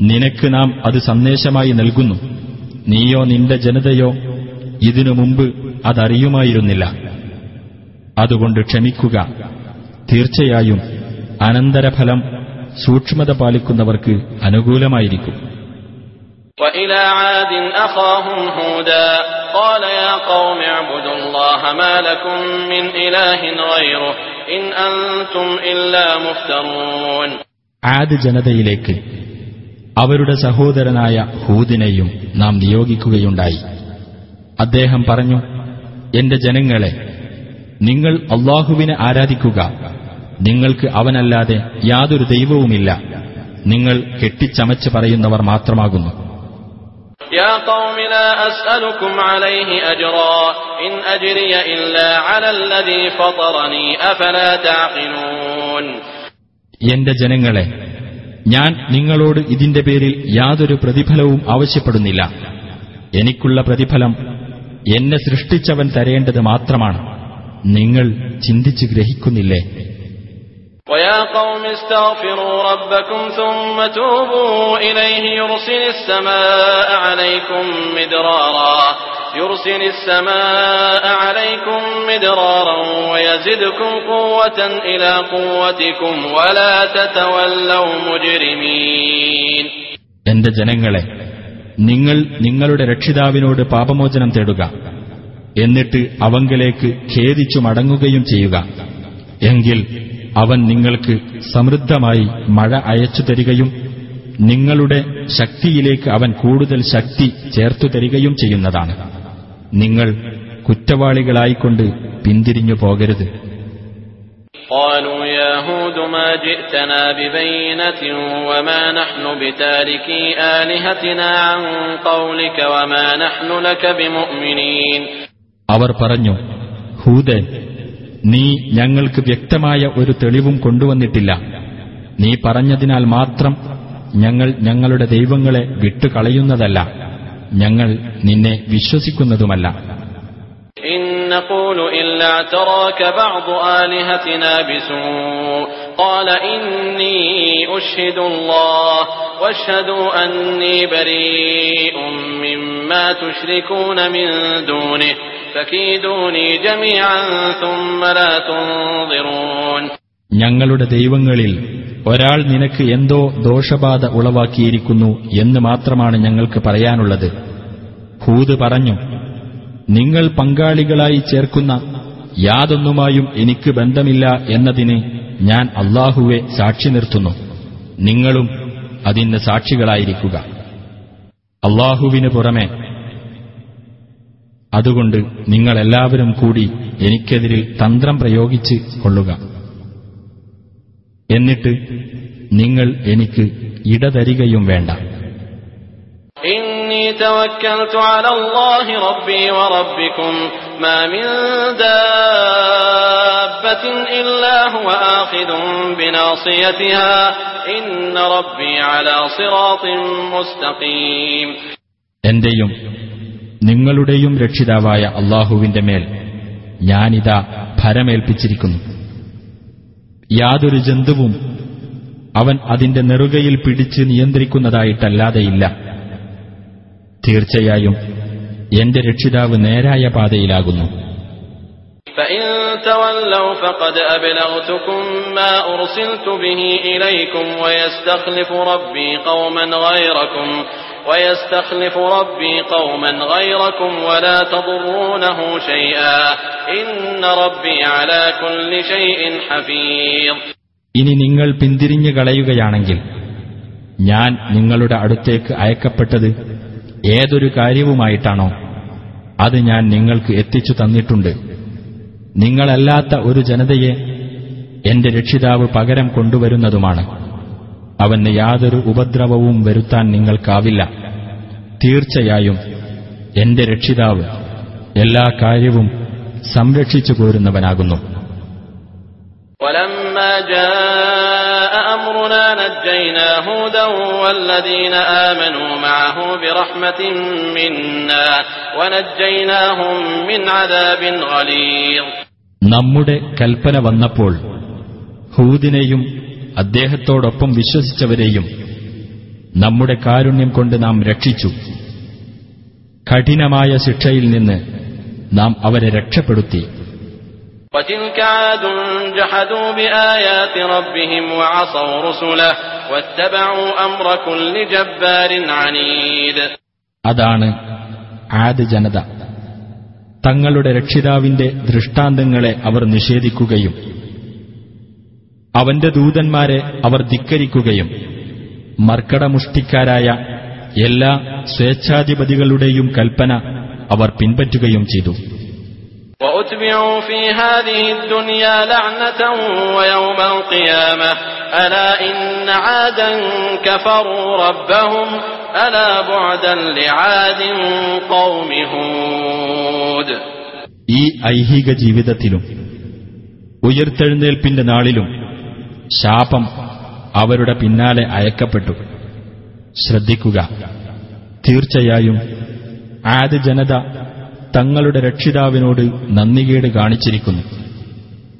നിനക്ക് നാം അത് സന്ദേശമായി നൽകുന്നു നീയോ നിന്റെ ജനതയോ ഇതിനു മുമ്പ് അതറിയുമായിരുന്നില്ല അതുകൊണ്ട് ക്ഷമിക്കുക തീർച്ചയായും അനന്തരഫലം സൂക്ഷ്മത പാലിക്കുന്നവർക്ക് അനുകൂലമായിരിക്കും وإلى عاد أخاهم هودا قال يا قوم اعبدوا الله ما لكم من إله غيره إن أنتم إلا مفترون ആദ് ജനതയിലേക്ക് അവരുടെ സഹോദരനായ ഹൂദിനെയും നാം നിയോഗിക്കുകയുണ്ടായി അദ്ദേഹം പറഞ്ഞു എന്റെ ജനങ്ങളെ നിങ്ങൾ അള്ളാഹുവിനെ ആരാധിക്കുക നിങ്ങൾക്ക് അവനല്ലാതെ യാതൊരു ദൈവവുമില്ല. നിങ്ങൾ കെട്ടിച്ചമച്ച് പറയുന്നവർ മാത്രമാകുന്നു. എന്റെ ജനങ്ങളെ ഞാൻ നിങ്ങളോട് ഇതിന്റെ പേരിൽ യാതൊരു പ്രതിഫലവും ആവശ്യപ്പെടുന്നില്ല. എനിക്കുള്ള പ്രതിഫലം എന്നെ സൃഷ്ടിച്ചവൻ തരേണ്ടത് മാത്രമാണ്. നിങ്ങൾ ചിന്തിച്ച് ഗ്രഹിക്കുന്നില്ലേ? ويا قوم استغفروا ربكم ثم توبوا إليه يرسل السماء عليكم مدرارا يرسل السماء عليكم مدرارا ويزدكم قوة إلى قوتكم ولا تتولوا مجرمين എന്റെ ജനങ്ങളെ നിങ്ങൾ നിങ്ങളുടെ രക്ഷിതാവിനോട് പാപമോചനം തേടുക എന്നിട്ട് അവങ്കലേക്ക് ഖേദിച്ചു മടങ്ങുകയും ചെയ്യുക എങ്കിൽ അവൻ നിങ്ങൾക്ക് സമൃദ്ധമായി മഴ അയച്ചു തരികയും നിങ്ങളുടെ ശക്തിയിലേക്ക് അവൻ കൂടുതൽ ശക്തി ചേർത്തു തരികയും ചെയ്യുന്നതാണ് നിങ്ങൾ കുറ്റവാളികളായിക്കൊണ്ട് പിന്തിരിഞ്ഞു പോകരുത് قالوا يا هود ما جئتنا ببينة وما نحن بتاركي آلهتنا عن قولك وما نحن لك بمؤمنين അവർ പറഞ്ഞു ഹൂദേ നീ ഞങ്ങൾക്ക് വ്യക്തമായ ഒരു തെളിവും കൊണ്ടുവന്നിട്ടില്ല. നീ പറഞ്ഞതിനാൽ മാത്രം ഞങ്ങൾ ഞങ്ങളുടെ ദൈവങ്ങളെ വിട്ടുകളയുന്നതല്ല. ഞങ്ങൾ നിന്നെ വിശ്വസിക്കുന്നതുമല്ല. ഞങ്ങളുടെ ദൈവങ്ങളിൽ ഒരാൾ നിനക്ക് എന്തോ ദോഷബാധ ഉളവാക്കിയിരിക്കുന്നു എന്ന് മാത്രമാണ് ഞങ്ങൾക്ക് പറയാനുള്ളത്. ഹൂദ് പറഞ്ഞു നിങ്ങൾ പങ്കാളികളായി ചേർക്കുന്ന യാതൊന്നുമായും എനിക്ക് ബന്ധമില്ല എന്നതിന് ഞാൻ അള്ളാഹുവെ സാക്ഷി നിർത്തുന്നു. നിങ്ങളും അതിന് സാക്ഷികളായിരിക്കുക. അള്ളാഹുവിന് പുറമെ അതുകൊണ്ട് നിങ്ങളെല്ലാവരും കൂടി എനിക്കെതിരിൽ തന്ത്രം പ്രയോഗിച്ച് കൊള്ളുക. എന്നിട്ട് നിങ്ങൾ എനിക്ക് ഇടതരികയും വേണ്ട. എന്റെയും നിങ്ങളുടെയും രക്ഷിതാവായ അള്ളാഹുവിന്റെ മേൽ ഞാനിതാ ഭരമേൽപ്പിച്ചിരിക്കുന്നു. യാതൊരു ജന്തുവും അവൻ അതിന്റെ നെറുകയിൽ പിടിച്ച് നിയന്ത്രിക്കുന്നതായിട്ടല്ലാതെയില്ല. തീർച്ചയായും എന്റെ രക്ഷിതാവ് നേരായ പാതയിലാകുന്നു. فإن تولوا فقد أبلغتكم ما أرسلت به إليكم ويستخلف ربي قوما غيركم ويستخلف ربي قوما غيركم ولا تضرونه شيئا إن ربي على كل شيء حفيظ ഇനി നിങ്ങൾ പിന്തിരിഞ്ഞു കളയുകയാണെങ്കിൽ ഞാൻ നിങ്ങളുടെ അടുത്തേക്ക് അയക്കപ്പെട്ടത് ഏതൊരു കാര്യവുമായിട്ടാണോ അത് ഞാൻ നിങ്ങൾക്ക് എത്തിച്ചു തന്നിട്ടുണ്ട് നിങ്ങളല്ലാത്ത ഒരു ജനതയെ എന്റെ രക്ഷിതാവ് പകരം കൊണ്ടുവരുന്നതുമാണ് അവന് യാതൊരു ഉപദ്രവവും വരുത്താൻ നിങ്ങൾക്കാവില്ല തീർച്ചയായും എന്റെ രക്ഷിതാവ് എല്ലാ കാര്യവും സംരക്ഷിച്ചു പോരുന്നവനാകുന്നു ولما جاء أمرنا نجينا هودا والذين آمنوا معه برحمة منا ونجيناهم من عذاب غليظ നമ്മുടെ കൽപ്പന വന്നപ്പോൾ ഹൂദിനെയും അദ്ദേഹത്തോടൊപ്പം വിശ്വസിച്ചവരെയും നമ്മുടെ കാരുണ്യം കൊണ്ട് നാം രക്ഷിച്ചു. കഠിനമായ ശിക്ഷയിൽ നിന്ന് നാം അവരെ രക്ഷപ്പെടുത്തി. അതാണ് ആദ് ജനത. തങ്ങളുടെ രക്ഷിതാവിന്റെ ദൃഷ്ടാന്തങ്ങളെ അവർ നിഷേധിക്കുകയും അവന്റെ ദൂതന്മാരെ അവർ ധിക്കരിക്കുകയും മർക്കടമുഷ്ടിക്കാരായ എല്ലാ സ്വേച്ഛാധിപതികളുടെയും കൽപ്പന അവർ പിൻപറ്റുകയും ചെയ്തു. ഈ ഐഹിക ജീവിതത്തിലും ഉയർത്തെഴുന്നേൽപ്പിന്റെ നാളിലും ശാപം അവരുടെ പിന്നാലെ അയക്കപ്പെട്ടു ശ്രദ്ധിക്കുക തീർച്ചയായും ആദ് ജനത തങ്ങളുടെ രക്ഷിതാവിനോട് നന്ദികേട് കാണിച്ചിരിക്കുന്നു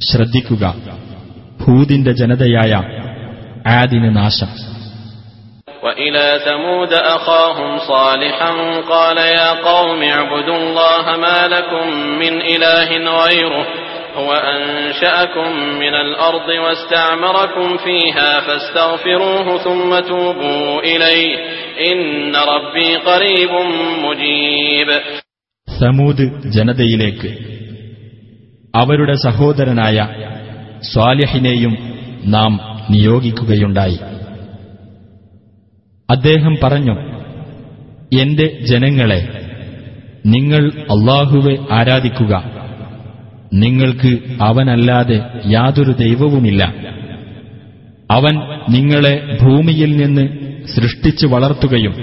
ശ്രദ്ധിക്കുക ഹൂദിന്റെ ജനതയായ ആദിന് നാശം وإلى ثمود أخاهم صالحا قال يا قوم اعبدوا الله ما لكم من إله غيره هو أنشأكم من الأرض واستعمركم فيها فاستغفروه ثم توبوا إليه إن ربي قريب مجيب സമൂത് ജനതയിലേക്ക് അവരുടെ സഹോദരനായ സ്വാലിഹിനെയും നാം നിയോഗിക്കുകയുണ്ടായി അദ്ദേഹം പറഞ്ഞു എന്റെ ജനങ്ങളെ നിങ്ങൾ അള്ളാഹുവെ ആരാധിക്കുക നിങ്ങൾക്ക് അവനല്ലാതെ യാതൊരു ദൈവവുമില്ല. അവൻ നിങ്ങളെ ഭൂമിയിൽ നിന്ന് സൃഷ്ടിച്ചു വളർത്തുകയും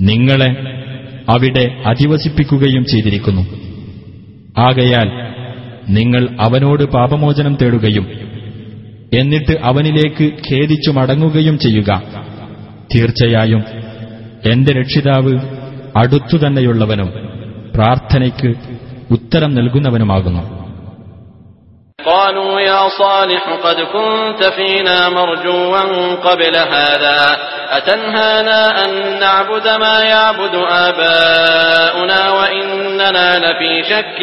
നിങ്ങളെ അവിടെ അധിവസിപ്പിക്കുകയും ചെയ്തിരിക്കുന്നു. ആകയാൽ നിങ്ങൾ അവനോട് പാപമോചനം തേടുകയും എന്നിട്ട് അവനിലേക്ക് ഖേദിച്ചു മടങ്ങുകയും ചെയ്യുക. തീർച്ചയായും എന്റെ രക്ഷിതാവ് അടുത്തുതന്നെയുള്ളവനും പ്രാർത്ഥനയ്ക്ക് ഉത്തരം നൽകുന്നവനുമാകുന്നു قالوا يا صالح قد كنت فينا مرجوا قبل هذا أتنهانا أن نعبد ما يعبد آباؤنا وإننا لفي شك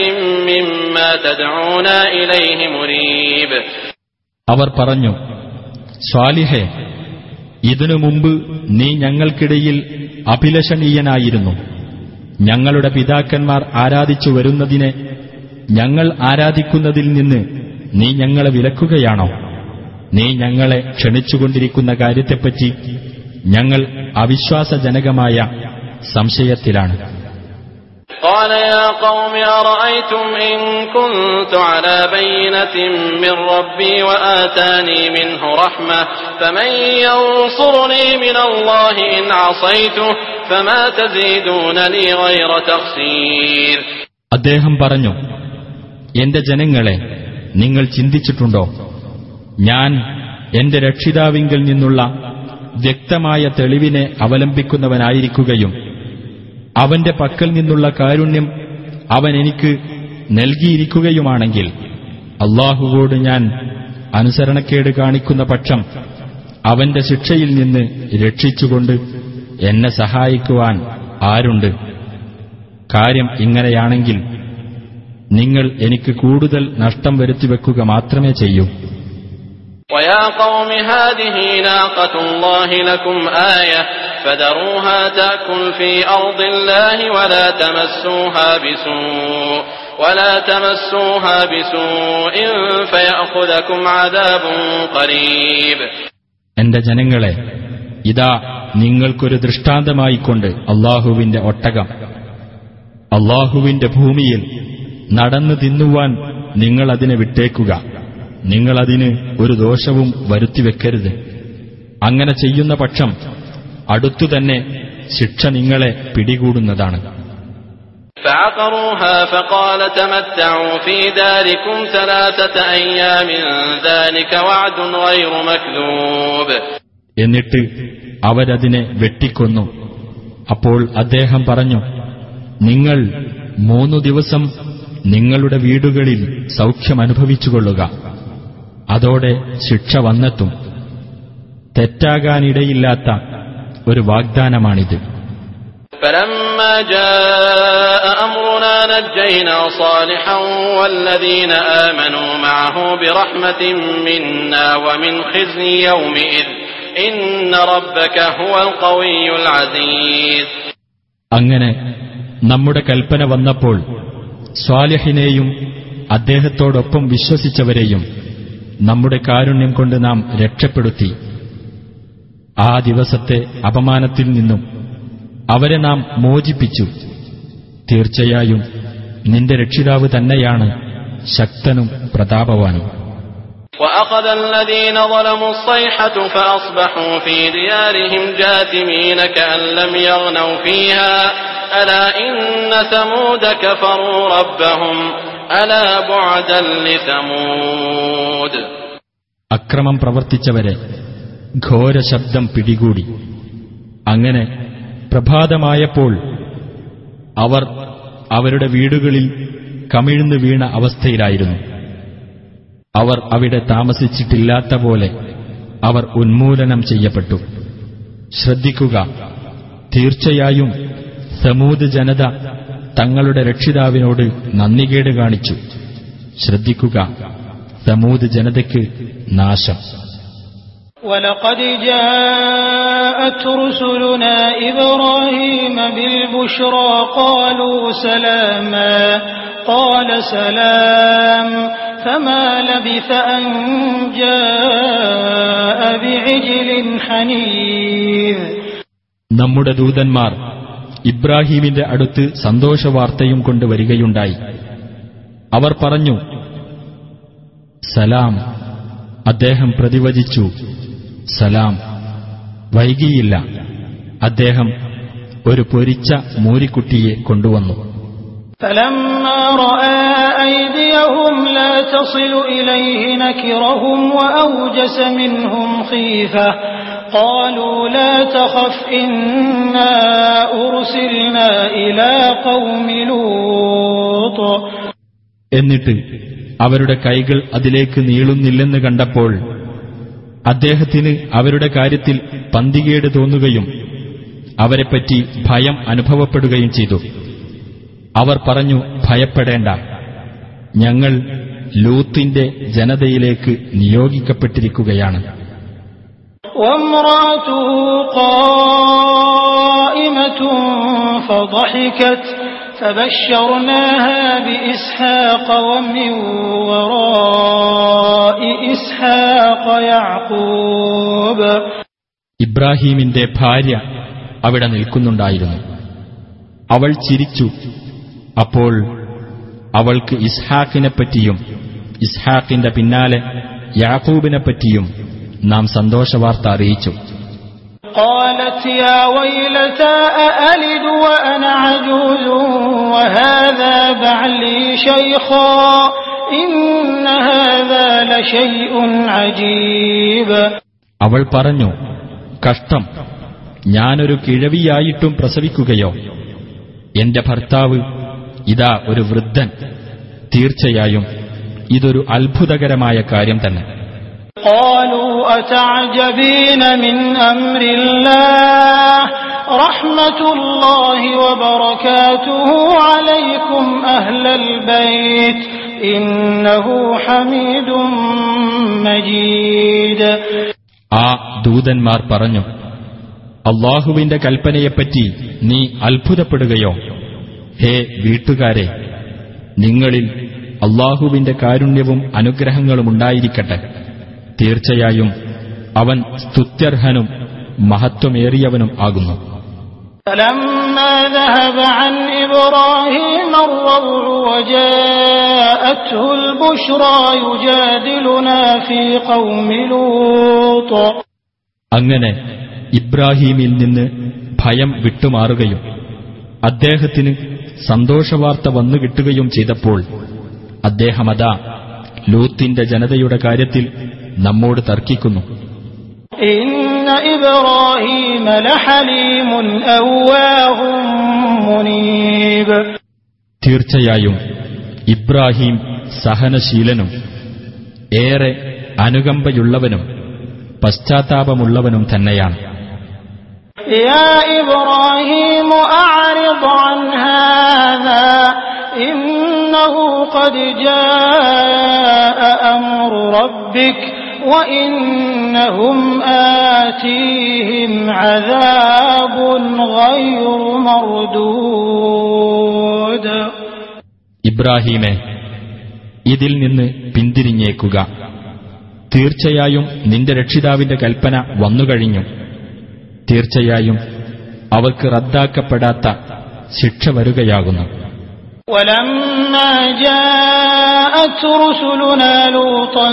مما تدعونا إليه مريب അവർ പറഞ്ഞു സ്വാലിഹെ ഇതിനു മുമ്പ് നീ ഞങ്ങൾക്കിടയിൽ അഭിലഷണീയനായിരുന്നു ഞങ്ങളുടെ പിതാക്കന്മാർ ആരാധിച്ചു വരുന്നതിനെ ഞങ്ങൾ ആരാധിക്കുന്നതിൽ നിന്ന് നീ ഞങ്ങളെ വിലക്കുകയാണോ? നീ ഞങ്ങളെ ക്ഷണിച്ചുകൊണ്ടിരിക്കുന്ന കാര്യത്തെപ്പറ്റി ഞങ്ങൾ അവിശ്വാസജനകമായ സംശയത്തിലാണ്. قال يا قوم أرأيتم إن كنت على بينة من ربي وآتاني منه رحمة فمن ينصرني من الله إن عصيته فما تزيدونني غير تخسير അദ്ദേഹം പറഞ്ഞു എന്റെ ജനങ്ങളെ നിങ്ങൾ ചിന്തിച്ചിട്ടുണ്ടോ ഞാൻ എന്റെ രക്ഷിതാവിങ്കിൽ നിന്നുള്ള വ്യക്തമായ തെളിവിനെ അവലംബിക്കുന്നവനായിരിക്കുകയും അവന്റെ പക്കൽ നിന്നുള്ള കാരുണ്യം അവൻ എനിക്ക് നൽകിയിരിക്കുകയുമാണെങ്കിൽ അള്ളാഹുവോട് ഞാൻ അനുസരണക്കേട് കാണിക്കുന്ന പക്ഷം അവന്റെ ശിക്ഷയിൽ നിന്ന് രക്ഷിച്ചുകൊണ്ട് എന്നെ സഹായിക്കുവാൻ ആരുണ്ട് കാര്യം ഇങ്ങനെയാണെങ്കിൽ നിങ്ങൾ എനിക്ക് കൂടുതൽ നഷ്ടം വരുത്തിവെക്കുക മാത്രമേ ചെയ്യൂ ويا قوم هذه ناقة الله لكم آية فذروها تأكل في أرض الله ولا تمسوها بسوء ولا تمسوها بسوء فيأخذكم عذاب قريب എന്റെ ജനങ്ങളെ ഇതാ നിങ്ങൾക്കൊരു ദൃഷ്ടാന്തമായിക്കൊണ്ട് അള്ളാഹുവിന്റെ ഒട്ടകം അള്ളാഹുവിന്റെ ഭൂമിയിൽ നടന്നു തിന്നുവാൻ നിങ്ങളതിനെ വിട്ടേക്കുക നിങ്ങളതിന് ഒരു ദോഷവും വരുത്തിവെക്കരുത് അങ്ങനെ ചെയ്യുന്ന പക്ഷം അടുത്തുതന്നെ ശിക്ഷ നിങ്ങളെ പിടികൂടുന്നതാണ്. എന്നിട്ട് അവരതിനെ വെട്ടിക്കൊന്നു. അപ്പോൾ അദ്ദേഹം പറഞ്ഞു നിങ്ങൾ മൂന്നു ദിവസം നിങ്ങളുടെ വീടുകളിൽ സൗഖ്യമനുഭവിച്ചുകൊള്ളുക അതോടെ ശിക്ഷ വന്നെത്തും. തെറ്റാകാനിടയില്ലാത്ത ഒരു വാഗ്ദാനമാണിത് فلما جاء أمرنا نجينا صالحا والذين آمنوا معه برحمة منا ومن خزي يومئذ إن ربك هو القوي العزيز അങ്ങനെ നമ്മുടെ കൽപ്പന വന്നപ്പോൾ സ്വാലിഹിനെയും അദ്ദേഹത്തോടൊപ്പം വിശ്വസിച്ചവരെയും നമ്മുടെ കാരുണ്യം കൊണ്ട് നാം രക്ഷപ്പെടുത്തി ആ ദിവസത്തെ അപമാനത്തിൽ നിന്നും അവരെ നാം മോചിപ്പിച്ചു തീർച്ചയായും നിന്റെ രക്ഷിതാവ് തന്നെയാണ് ശക്തനും പ്രതാപവാനും وأخذ الذين ظلموا الصيحة فأصبحوا في ديارهم جاثمين كأن لم يغنوا فيها ألا إن ثمود كفروا ربهم ألا بعدا لثمود അക്രമം പ്രവർത്തിച്ചവരെ ഘോര ശബ്ദം പിടികൂടി. അങ്ങനെ പ്രഭാതമായപ്പോൾ അവർ അവരുടെ വീടുകളിൽ കമിഴ്ന്നു വീണ അവസ്ഥയിലായിരുന്നു. അവർ അവിടെ താമസിച്ചിട്ടില്ലാത്ത പോലെ അവർ ഉന്മൂലനം ചെയ്യപ്പെട്ടു. ശ്രദ്ധിക്കുക തീർച്ചയായും സമൂത് ജനത തങ്ങളുടെ രക്ഷിതാവിനോട് നന്ദികേട് കാണിച്ചു. ശ്രദ്ധിക്കുക സമൂത് ജനതയ്ക്ക് നാശം. ولقد جاءت رسلنا إبراهيم بالبشرى قالوا سلاما قال سلام فما لبث أن جاء بعجل حنيذ നമ്മുടെ ദൂതന്മാർ ഇബ്രാഹീമിന്റെ അടുത്ത് സന്തോഷവാർത്തയും കൊണ്ട് വരികയുണ്ടായി അവർ പറഞ്ഞു സലാം അദ്ദേഹം പ്രതിവചിച്ചു സലാം. വൈകിയില്ല. അദ്ദേഹം ഒരു പൊരിച്ച മൂരിക്കുട്ടിയെ കൊണ്ടുവന്നു. എന്നിട്ട് അവരുടെ കൈകൾ അതിലേക്ക് നീളുന്നില്ലെന്ന് കണ്ടപ്പോൾ അദ്ദേഹത്തിന് അവരുടെ കാര്യത്തിൽ പന്തികേട് തോന്നുകയും അവരെപ്പറ്റി ഭയം അനുഭവപ്പെടുകയും ചെയ്തു അവർ പറഞ്ഞു ഭയപ്പെടേണ്ട ഞങ്ങൾ ലൂത്തിന്റെ ജനതയിലേക്ക് നിയോഗിക്കപ്പെട്ടിരിക്കുകയാണ് وامرأته قائمة فضحكت فبشرناها بإسحاق ومن وراء إسحاق يعقوب ഇബ്രാഹീമിന്റെ ഭാര്യ അവിടെ നിൽക്കുന്നുണ്ടായിരുന്നു അവൾ ചിരിച്ചു അപ്പോൾ അവൾക്ക് ഇസ്ഹാക്കിനെപ്പറ്റിയും ഇസ്ഹാക്കിന്റെ പിന്നാലെ യാക്കൂബിനെപ്പറ്റിയും നാം സന്തോഷവാർത്ത അറിയിച്ചു قالت يا ويلتى أألد وأنا عجوز وهذا بعلي شيخا إن هذا لشيء عجيب അവൾ പറഞ്ഞു കഷ്ടം ഞാനൊരു കിഴവിയായിട്ടും പ്രസവിക്കുകയോ എന്റെ ഭർത്താവ് ഇതാ ഒരു വൃദ്ധൻ തീർച്ചയായും ഇതൊരു അത്ഭുതകരമായ കാര്യം തന്നെ قالوا أتعجبين من أمر الله رحمة الله وبركاته عليكم أهل البيت إنه حميد مجيد ആ ദൂതന്മാർ പറഞ്ഞു അള്ളാഹുവിന്റെ കൽപ്പനയെപ്പറ്റി നീ അത്ഭുതപ്പെടുകയോ ഹേ വീട്ടുകാരെ നിങ്ങളിൽ അള്ളാഹുവിന്റെ കാരുണ്യവും അനുഗ്രഹങ്ങളും ഉണ്ടായിരിക്കട്ടെ തീർച്ചയായും അവൻ സ്തുത്യർഹനും മഹത്വമേറിയവനും ആകുന്നു فلما ذهب عن إبراهيم الروع وجاءته البشرى يجادلنا في قوم لوط അങ്ങനെ ഇബ്രാഹീമിൽ നിന്ന് ഭയം വിട്ടുമാറുകയും അദ്ദേഹത്തിന് സന്തോഷവാർത്ത വന്നു കിട്ടുകയും ചെയ്തപ്പോൾ അദ്ദേഹമതാ ലൂത്തിന്റെ ജനതയുടെ കാര്യത്തിൽ നമ്മോട് തർക്കിക്കുന്നു. തീർച്ചയായും ഇബ്രാഹിം സഹനശീലനും ഏറെ അനുകമ്പയുള്ളവനും പശ്ചാത്താപമുള്ളവനും തന്നെയാണ്. ഇബ്രാഹിം إبراهيم أعرض عن هذا إنه قد جاء أمر ربك وإنهم آتيهم عذاب غير مردود ഇബ്രാഹീമെ ഇതിൽ നിന്ന് പിന്തിരിഞ്ഞേക്കുക തീർച്ചയായും നിന്റെ രക്ഷിതാവിന്റെ കൽപ്പന വന്നുകഴിഞ്ഞു തീർച്ചയായും അവർക്ക് റദ്ദാക്കപ്പെടാത്ത ശിക്ഷ വരുകയാകുന്നു ولما جاءت رسلنا لوطا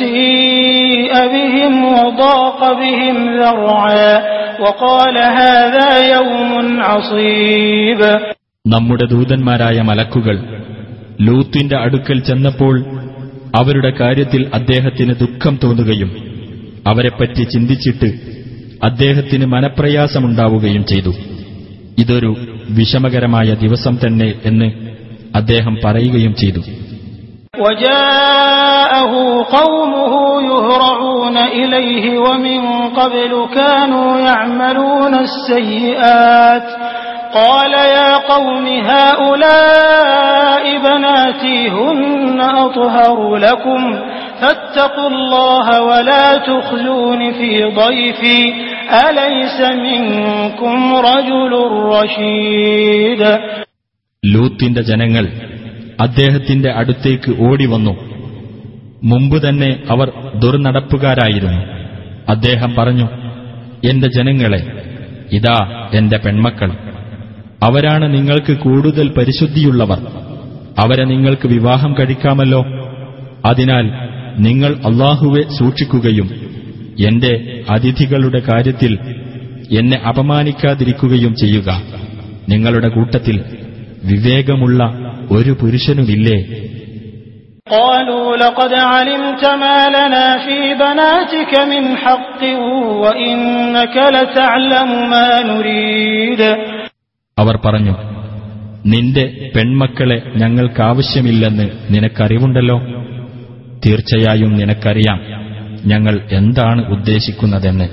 سيء بهم وضاق بهم ذرعا وقال هذا يوم عصيب നമ്മുടെ ദൂതന്മാരായ മലക്കുകൾ ലൂത്തിന്റെ അടുക്കൽ ചെന്നപ്പോൾ അവരുടെ കാര്യത്തിൽ അദ്ദേഹത്തിന് ദുഃഖം തോന്നുകയും അവരെപ്പറ്റി ചിന്തിച്ചിട്ട് അദ്ദേഹത്തിന് മനപ്രയാസമുണ്ടാവുകയും ചെയ്തു ഇതൊരു വിഷമകരമായ ദിവസം തന്നെ എന്ന് അദ്ദേഹം പറയുകയും ചെയ്തു وجاءه قومه يهرعون إليه ومن قبل كانوا يعملون السيئات قال يا قوم هؤلاء بناتي هن أطهر لكم فاتقوا الله ولا تخزون في ضيفي ലൂത്തിന്റെ ജനങ്ങൾ അദ്ദേഹത്തിന്റെ അടുത്തേക്ക് ഓടിവന്നു. മുമ്പ് തന്നെ അവർ ദുർനടപ്പുകാരായിരുന്നു. അദ്ദേഹം പറഞ്ഞു എന്റെ ജനങ്ങളെ ഇതാ എന്റെ പെൺമക്കൾ. അവരാണ് നിങ്ങൾക്ക് കൂടുതൽ പരിശുദ്ധിയുള്ളവർ. അവരെ നിങ്ങൾക്ക് വിവാഹം കഴിക്കാമല്ലോ. അതിനാൽ നിങ്ങൾ അള്ളാഹുവെ സൂക്ഷിക്കുകയും എന്റെ അതിഥികളുടെ കാര്യത്തിൽ എന്നെ അപമാനിക്കാതിരിക്കുകയും ചെയ്യുക നിങ്ങളുടെ കൂട്ടത്തിൽ വിവേകമുള്ള ഒരു പുരുഷനുമില്ലേ قالوا لقد علمت ما لنا في بناتك من حق وإنك لتعلم ما نريد അവർ പറഞ്ഞു നിന്റെ പെൺമക്കളെ ഞങ്ങൾക്കാവശ്യമില്ലെന്ന് നിനക്കറിവുണ്ടല്ലോ തീർച്ചയായും നിനക്കറിയാം ഞങ്ങൾ എന്താണ് ഉദ്ദേശിക്കുന്നതെന്ന്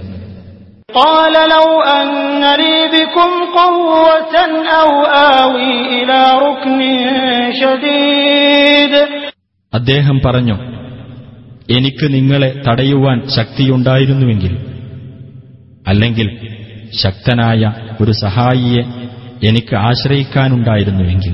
قال لو أن لي بكم قوة أو آوي إلى ركن شديد അദ്ദേഹം പറഞ്ഞു എനിക്ക് നിങ്ങളെ തടയുവാൻ ശക്തിയുണ്ടായിരുന്നുവെങ്കിൽ അല്ലെങ്കിൽ ശക്തനായ ഒരു സഹായിയെ എനിക്ക് ആശ്രയിക്കാനുണ്ടായിരുന്നുവെങ്കിൽ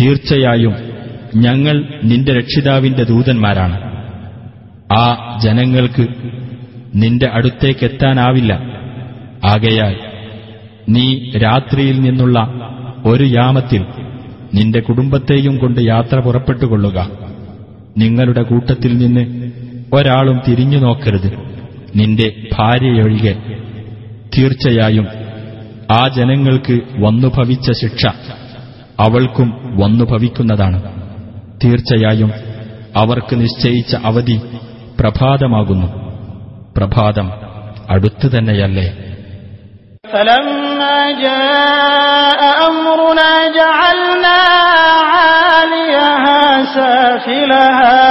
തീർച്ചയായും ഞങ്ങൾ നിന്റെ രക്ഷിതാവിന്റെ ദൂതന്മാരാണ്. ആ ജനങ്ങൾക്ക് നിന്റെ അടുത്തേക്കെത്താനാവില്ല ആകയാൽ നീ രാത്രിയിൽ നിന്നുള്ള ഒരു യാമത്തിൽ നിന്റെ കുടുംബത്തെയും കൊണ്ട് യാത്ര പുറപ്പെട്ടുകൊള്ളുക. നിങ്ങളുടെ കൂട്ടത്തിൽ നിന്ന് ഒരാളും തിരിഞ്ഞു നോക്കരുത്. നിന്റെ ഭാര്യയൊഴികെ തീർച്ചയായും ആ ജനങ്ങൾക്ക് വന്നുഭവിച്ച ശിക്ഷ അവൾക്കും വന്നുഭവിക്കുന്നതാണ് തീർച്ചയായും അവർക്ക് നിശ്ചയിച്ച അവധി പ്രഭാതമാകുന്നു പ്രഭാതം അടുത്തു തന്നെയല്ലേ فلما جاء أمرنا جعلنا عاليها سافلها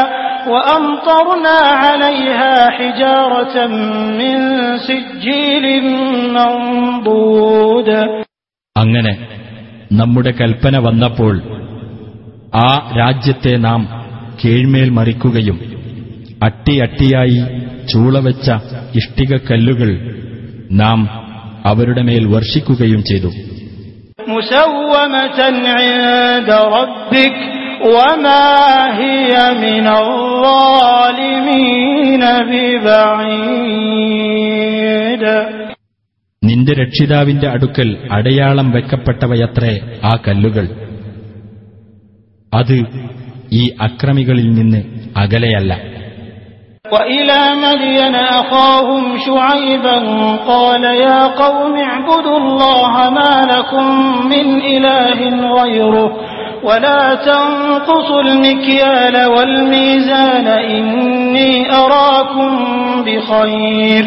وأمطرنا عليها حجارة من سجيل منضود അങ്ങനെ നമ്മുടെ കൽപ്പന വന്നപ്പോൾ ആ രാജ്യത്തെ നാം കീഴ്മേൽ മറിക്കുകയും അട്ടിയട്ടിയായി ചൂളവെച്ച ഇഷ്ടികക്കല്ലുകൾ നാം അവരുടെ മേൽ വർഷിക്കുകയും ചെയ്തു. നിന്റെ രക്ഷിതാവിന്റെ അടുക്കൽ അടയാളം വെക്കപ്പെട്ടവയത്രേ ആ കല്ലുകൾ അത് ഈ അക്രമികളിൽ നിന്ന് അകലെയല്ല وإلى مدين أخاهم شعيبا قال يا قوم اعبدوا الله ما لكم من إله غيره ولا تنقصوا المكيال والميزان إني أراكم بخير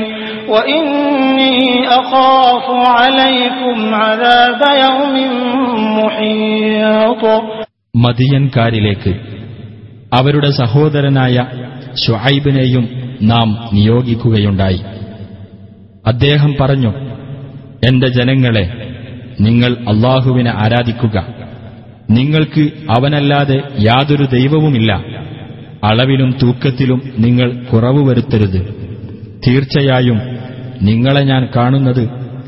മദിയൻകാരിലേക്ക് അവരുടെ സഹോദരനായ ഷായിബിനെയും നാം നിയോഗിക്കുകയുണ്ടായി. അദ്ദേഹം പറഞ്ഞു എന്റെ ജനങ്ങളെ നിങ്ങൾ അള്ളാഹുവിനെ ആരാധിക്കുക. നിങ്ങൾക്ക് അവനല്ലാതെ യാതൊരു ദൈവവുമില്ല. അളവിലും തൂക്കത്തിലും നിങ്ങൾ കുറവ് വരുത്തരുത് തീർച്ചയായും നിങ്ങളെ ഞാൻ കാണുന്നത്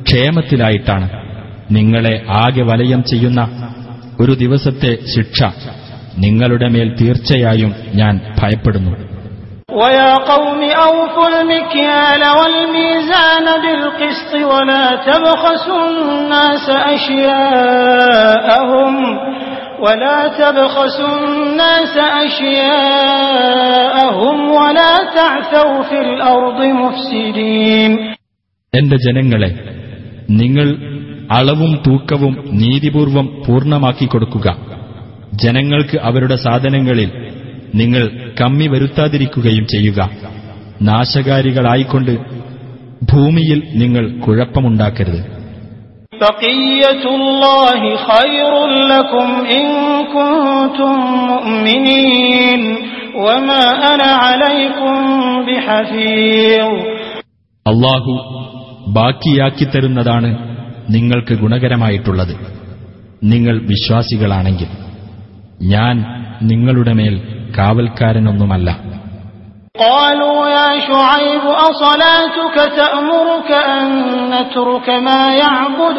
ക്ഷേമത്തിലായിട്ടാണ് നിങ്ങളെ ആകെ വലയം ചെയ്യുന്ന ഒരു ദിവസത്തെ ശിക്ഷ നിങ്ങളുടെ മേൽ തീർച്ചയായും ഞാൻ ഭയപ്പെടുന്നു ويا قوم أوفوا المكيال والميزان بالقسط ولا تبخسوا الناس أشياءهم ولا تبخسوا الناس أشياءهم ولا تعثوا في الأرض مفسدين എന്റെ ജനങ്ങളെ നിങ്ങൾ അളവും തൂക്കവും നീതിപൂർവം പൂർണമാക്കി കൊടുക്കുക. ജനങ്ങൾക്ക് അവരുടെ സാധനങ്ങളിൽ നിങ്ങൾ കമ്മി വരുത്താതിരിക്കുകയും ചെയ്യുക. നാശകാരികളായിക്കൊണ്ട് ഭൂമിയിൽ നിങ്ങൾ കുഴപ്പമുണ്ടാക്കരുത്. അള്ളാഹു ബാക്കിയാക്കി തരുന്നതാണ് നിങ്ങൾക്ക് ഗുണകരമായിട്ടുള്ളത് നിങ്ങൾ വിശ്വാസികളാണെങ്കിൽ ഞാൻ നിങ്ങളുടെ മേൽ കാവൽക്കാരനൊന്നുമല്ല قالوا يا شعيب أصلاتك تأمرك أن نترك ما يعبد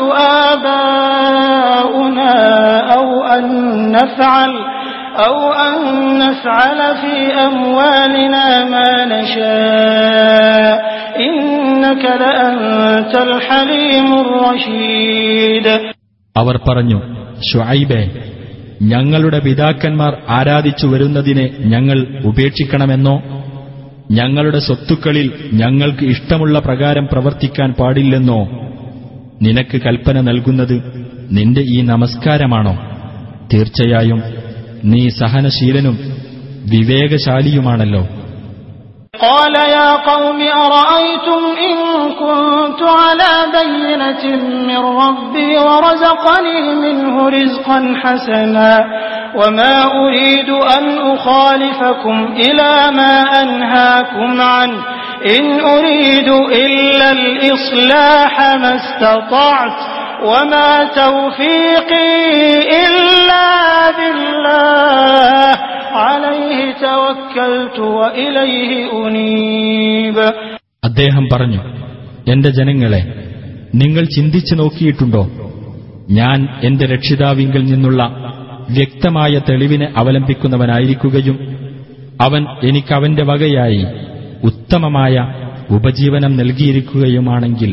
آباؤنا أو أن نفعل أو أن نفعل في أموالنا ما نشاء إنك لأنت الحليم الرشيد അവർ പറഞ്ഞു ഷുഐബെ ഞങ്ങളുടെ പിതാക്കന്മാർ ആരാധിച്ചു വരുന്നതിനെ ഞങ്ങൾ ഉപേക്ഷിക്കണമെന്നോ ഞങ്ങളുടെ സ്വത്തുക്കളിൽ ഞങ്ങൾക്ക് ഇഷ്ടമുള്ള പ്രകാരം പ്രവർത്തിക്കാൻ പാടില്ലെന്നോ നിനക്ക് കൽപ്പന നൽകുന്നത് നിന്റെ ഈ നമസ്കാരമാണോ തീർച്ചയായും നീ സഹനശീലനും വിവേകശാലിയുമാണല്ലോ قال يا قوم أرأيتم إن كنت على بينة من ربي ورزقني منه رزقا حسنا وما أريد أن أخالفكم إلى ما أنهاكم عنه إن أريد إلا الإصلاح ما استطعت وما توفيقي إلا بالله عليه توكلت وإليه أنيب അദ്ദേഹം പറഞ്ഞു എന്റെ ജനങ്ങളെ നിങ്ങൾ ചിന്തിച്ചു നോക്കിയിട്ടുണ്ടോ ഞാൻ എന്റെ രക്ഷിതാവിങ്കിൽ നിന്നുള്ള വ്യക്തമായ തെളിവിനെ അവലംബിക്കുന്നവനായിരിക്കുകയും അവൻ എനിക്കവന്റെ വകയായി ഉത്തമമായ ഉപജീവനം നൽകിയിരിക്കുകയുമാണെങ്കിൽ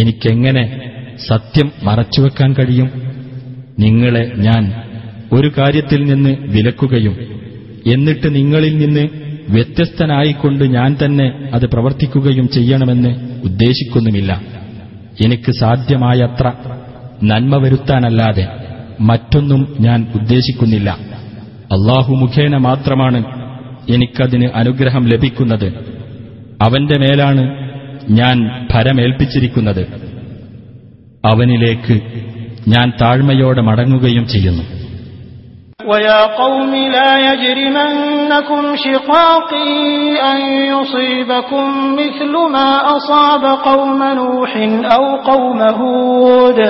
എനിക്കെങ്ങനെ സത്യം മറച്ചുവെക്കാൻ കഴിയും. നിങ്ങളെ ഞാൻ ഒരു കാര്യത്തിൽ നിന്ന് വിലക്കുകയും എന്നിട്ട് നിങ്ങളിൽ നിന്ന് വ്യത്യസ്തനായിക്കൊണ്ട് ഞാൻ തന്നെ അത് പ്രവർത്തിക്കുകയും ചെയ്യണമെന്ന് ഉദ്ദേശിക്കുന്നുമില്ല. എനിക്ക് സാധ്യമായത്ര നന്മ വരുത്താനല്ലാതെ മറ്റൊന്നും ഞാൻ ഉദ്ദേശിക്കുന്നില്ല. അള്ളാഹു മുഖേന മാത്രമാണ് എനിക്കതിന് അനുഗ്രഹം ലഭിക്കുന്നത്. അവന്റെ മേലാണ് ഞാൻ ഭരമേൽപ്പിച്ചിരിക്കുന്നത്. അവനിലേക്ക് ഞാൻ താഴ്മയോടെ മടങ്ങുകയും ചെയ്യുന്നു ويا قوم لا يجرمنكم شقاقي أن يصيبكم مثل ما أصاب قوم نوح أو قوم هود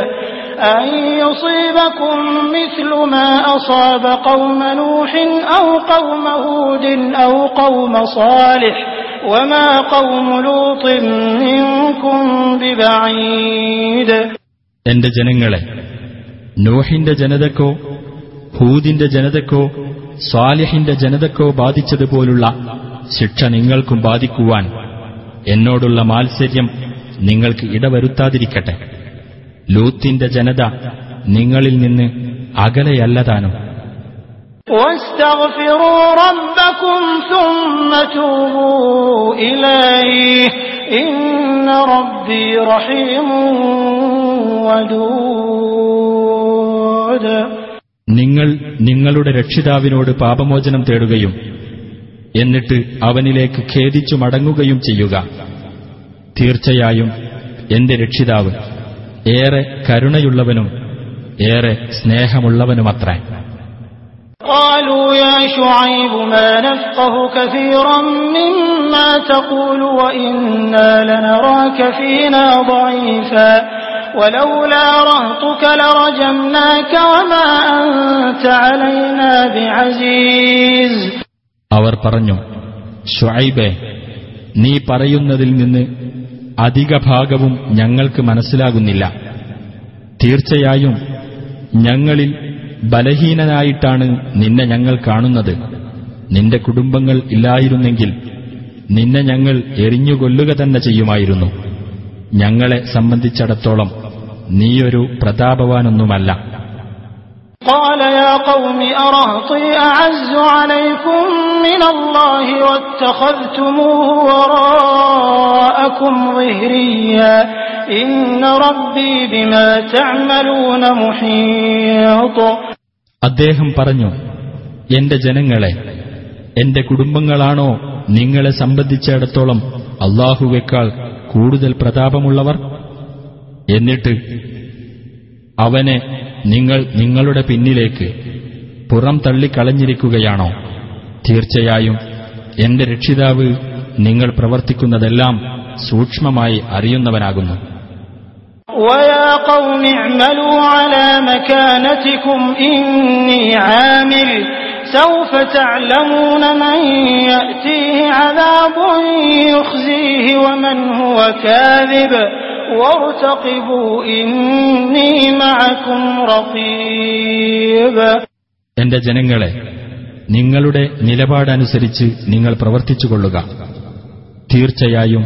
أن يصيبكم مثل ما أصاب قوم نوح أو قوم هود أو قوم صالح وما قوم لوط منكم ببعيد എന്റെ ജനങ്ങളെ നോഹിന്റെ ജനതക്കോ ഹൂദിന്റെ ജനതക്കോ സ്വാലിഹിന്റെ ജനതക്കോ ബാധിച്ചതുപോലുള്ള ശിക്ഷ നിങ്ങൾക്കും ബാധിക്കുവാൻ എന്നോടുള്ള മാത്സര്യം നിങ്ങൾക്ക് ഇടവരുത്താതിരിക്കട്ടെ ലൂത്തിന്റെ ജനത നിങ്ങളിൽ നിന്ന് അകലെയല്ലതാനും واستغفروا ربكم ثم توبوا إليه നിങ്ങൾ നിങ്ങളുടെ രക്ഷിതാവിനോട് പാപമോചനം തേടുകയും എന്നിട്ട് അവനിലേക്ക് ഖേദിച്ചു മടങ്ങുകയും ചെയ്യുക. തീർച്ചയായും എന്റെ രക്ഷിതാവ് ഏറെ കരുണയുള്ളവനും ഏറെ സ്നേഹമുള്ളവനുമത്രേ. قالوا يا شعيب ما نفقه كثيرا مما تقول وإنا لنراك فينا ضعيفا ولولا رهطك لرجمناك وما أنت علينا بعزيز അവർ പറഞ്ഞു ഷുഐബെ നീ പറയുന്നതിൽ നിന്ന് അധിക ഭാഗവും ഞങ്ങൾക്ക് മനസ്സിലാകുന്നില്ല തീർച്ചയായും ഞങ്ങളിൽ ബലഹീനനായിട്ടാണ് നിന്നെ ഞങ്ങൾ കാണുന്നത് നിന്റെ കുടുംബങ്ങൾ ഇല്ലായിരുന്നെങ്കിൽ നിന്നെ ഞങ്ങൾ എറിഞ്ഞുകൊല്ലുക തന്നെ ചെയ്യുമായിരുന്നു ഞങ്ങളെ സംബന്ധിച്ചിടത്തോളം നീയൊരു പ്രതാപവാനൊന്നുമല്ല قال يا قوم أرهطي أعز عليكم من الله واتخذتموه وراءكم ظهريا إن ربي بما تعملون محيط അദ്ദേഹം പറഞ്ഞു എന്റെ ജനങ്ങളെ എന്റെ കുടുംബങ്ങളാണോ നിങ്ങളെ സംബന്ധിച്ചിടത്തോളം അള്ളാഹുവേക്കാൾ കൂടുതൽ പ്രതാപമുള്ളവർ? എന്നിട്ട് അവനെ നിങ്ങൾ നിങ്ങളുടെ പിന്നിലേക്ക് പുറം തള്ളിക്കളഞ്ഞിരിക്കുകയാണോ? തീർച്ചയായും എന്റെ രക്ഷിതാവ് നിങ്ങൾ പ്രവർത്തിക്കുന്നതെല്ലാം സൂക്ഷ്മമായി അറിയുന്നവനാകുന്നു. ويا قوم اعملوا على مكانتكم إني عامل سوف تعلمون من يأتيه عذاب يخزيه ومن هو كاذب وارتقبوا إني معكم رقيب എന്റെ ജനങ്ങളെ നിങ്ങളുടെ നിലപാടനുസരിച്ച് നിങ്ങൾ പ്രവർത്തിച്ചുകൊള്ളുക തീർച്ചയായും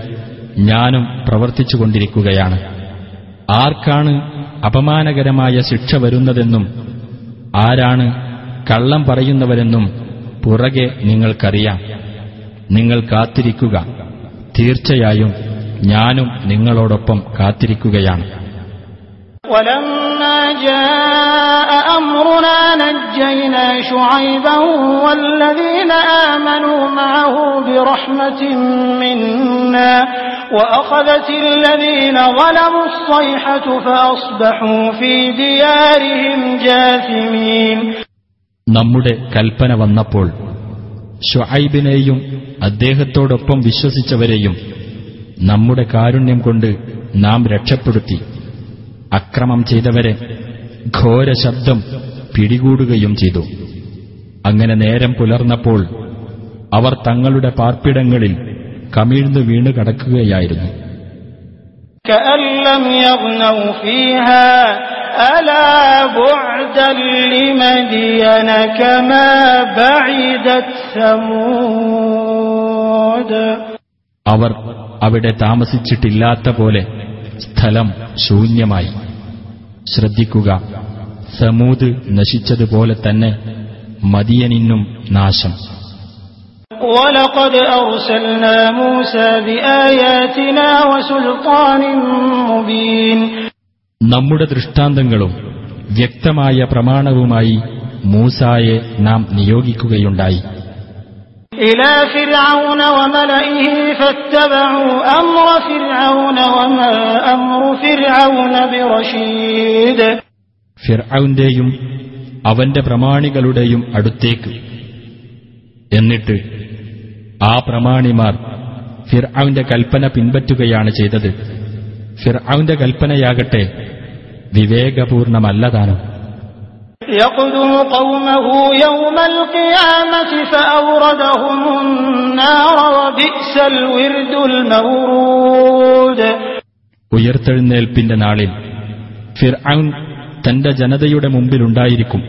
ഞാനും പ്രവർത്തിച്ചുകൊണ്ടിരിക്കുകയാണ് ആർക്കാണ് അപമാനകരമായ ശിക്ഷ വരുന്നതെന്നും ആരാണ് കള്ളം പറയുന്നവരെന്നും പുറകെ നിങ്ങൾക്കറിയാം നിങ്ങൾ കാത്തിരിക്കുക തീർച്ചയായും ഞാനും നിങ്ങളോടൊപ്പം കാത്തിരിക്കുകയാണ് ولما جاء أمرنا نجينا شعيبا والذين آمنوا معه برحمة منا وأخذت الذين ظلموا الصيحة فأصبحوا في ديارهم جاثمين നമ്മുടെ കൽപ്പന വന്നപ്പോൾ ഷുഐബിനെയും അദ്ദേഹത്തോടൊപ്പം വിശ്വസിച്ചവരെയും നമ്മുടെ കാരുണ്യം കൊണ്ട് നാം രക്ഷപ്പെടുത്തി അക്രമം ചെയ്തവരെ ഘോര ശബ്ദം പിടികൂടുകയും ചെയ്തു അങ്ങനെ നേരം പുലർന്നപ്പോൾ അവർ തങ്ങളുടെ പാർപ്പിടങ്ങളിൽ കമിഴ്ന്നു വീണ് കടക്കുകയായിരുന്നു. അവർ അവിടെ താമസിച്ചിട്ടില്ലാത്ത പോലെ സ്ഥലം ശൂന്യമായി. ശ്രദ്ധിക്കുക സമൂത് നശിച്ചതുപോലെ തന്നെ മതിയനിന്നും നാശം. ولقد أرسلنا موسى بآياتنا وسلطان مبين നമ്മുടെ ദൃഷ്ടാന്തങ്ങളും വ്യക്തമായ പ്രമാണവുമായി മൂസായെ നാം നിയോഗിക്കുകയുണ്ടായി إلى فرعون وملئه فاتبعوا أمر فرعون وما أمر فرعون برشيد ഫിർഔന്റെയും അവന്റെ പ്രമാണികളുടെയും അടുത്തേക്ക് എന്നിട്ട് ആ പ്രമാണിമാർ ഫിർആവിന്റെ കൽപ്പന പിൻപറ്റുകയാണ് ചെയ്തത്. ഫിർആവിന്റെ കൽപ്പനയാകട്ടെ വിവേകപൂർണമല്ലതാനും. ഉയർത്തെഴുന്നേൽപ്പിന്റെ നാളിൽ ഫിർആൻ തന്റെ ജനതയുടെ മുമ്പിലുണ്ടായിരിക്കും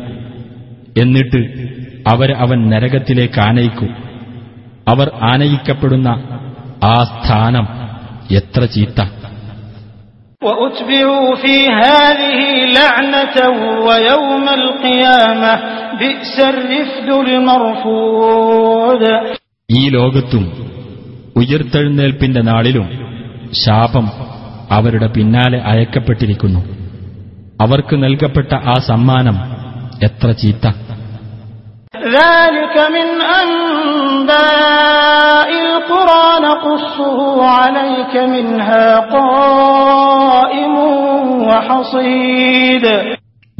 എന്നിട്ട് അവർ അവൻ നരകത്തിലേക്ക് ആനയിക്കും. അവർ ആനയിക്കപ്പെടുന്ന ആ സ്ഥാനം എത്ര ചീത്ത. ഈ ലോകത്തും ഉയർത്തെഴുന്നേൽപ്പിന്റെ നാളിലും ശാപം അവരുടെ പിന്നാലെ അയക്കപ്പെട്ടിരിക്കുന്നു. അവർക്ക് നൽകപ്പെട്ട ആ സമ്മാനം എത്ര ചീത്ത.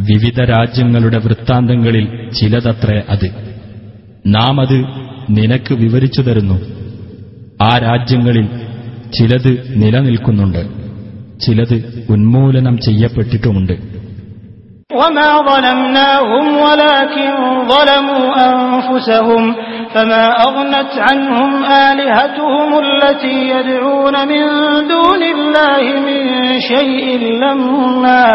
വിവിധ രാജ്യങ്ങളുടെ വൃത്താന്തങ്ങളിൽ ചിലതത്ര അത്. നാം അത് നിനക്ക് വിവരിച്ചു തരുന്നു. ആ രാജ്യങ്ങളിൽ ചിലത് നിലനിൽക്കുന്നുണ്ട്. ചിലത് ഉന്മൂലനം ചെയ്യപ്പെട്ടിട്ടുമുണ്ട്. وما ظلمناهم ولكن ظلموا أنفسهم فما أغنت عنهم آلهتهم التي يدعون من دون الله من شيء لما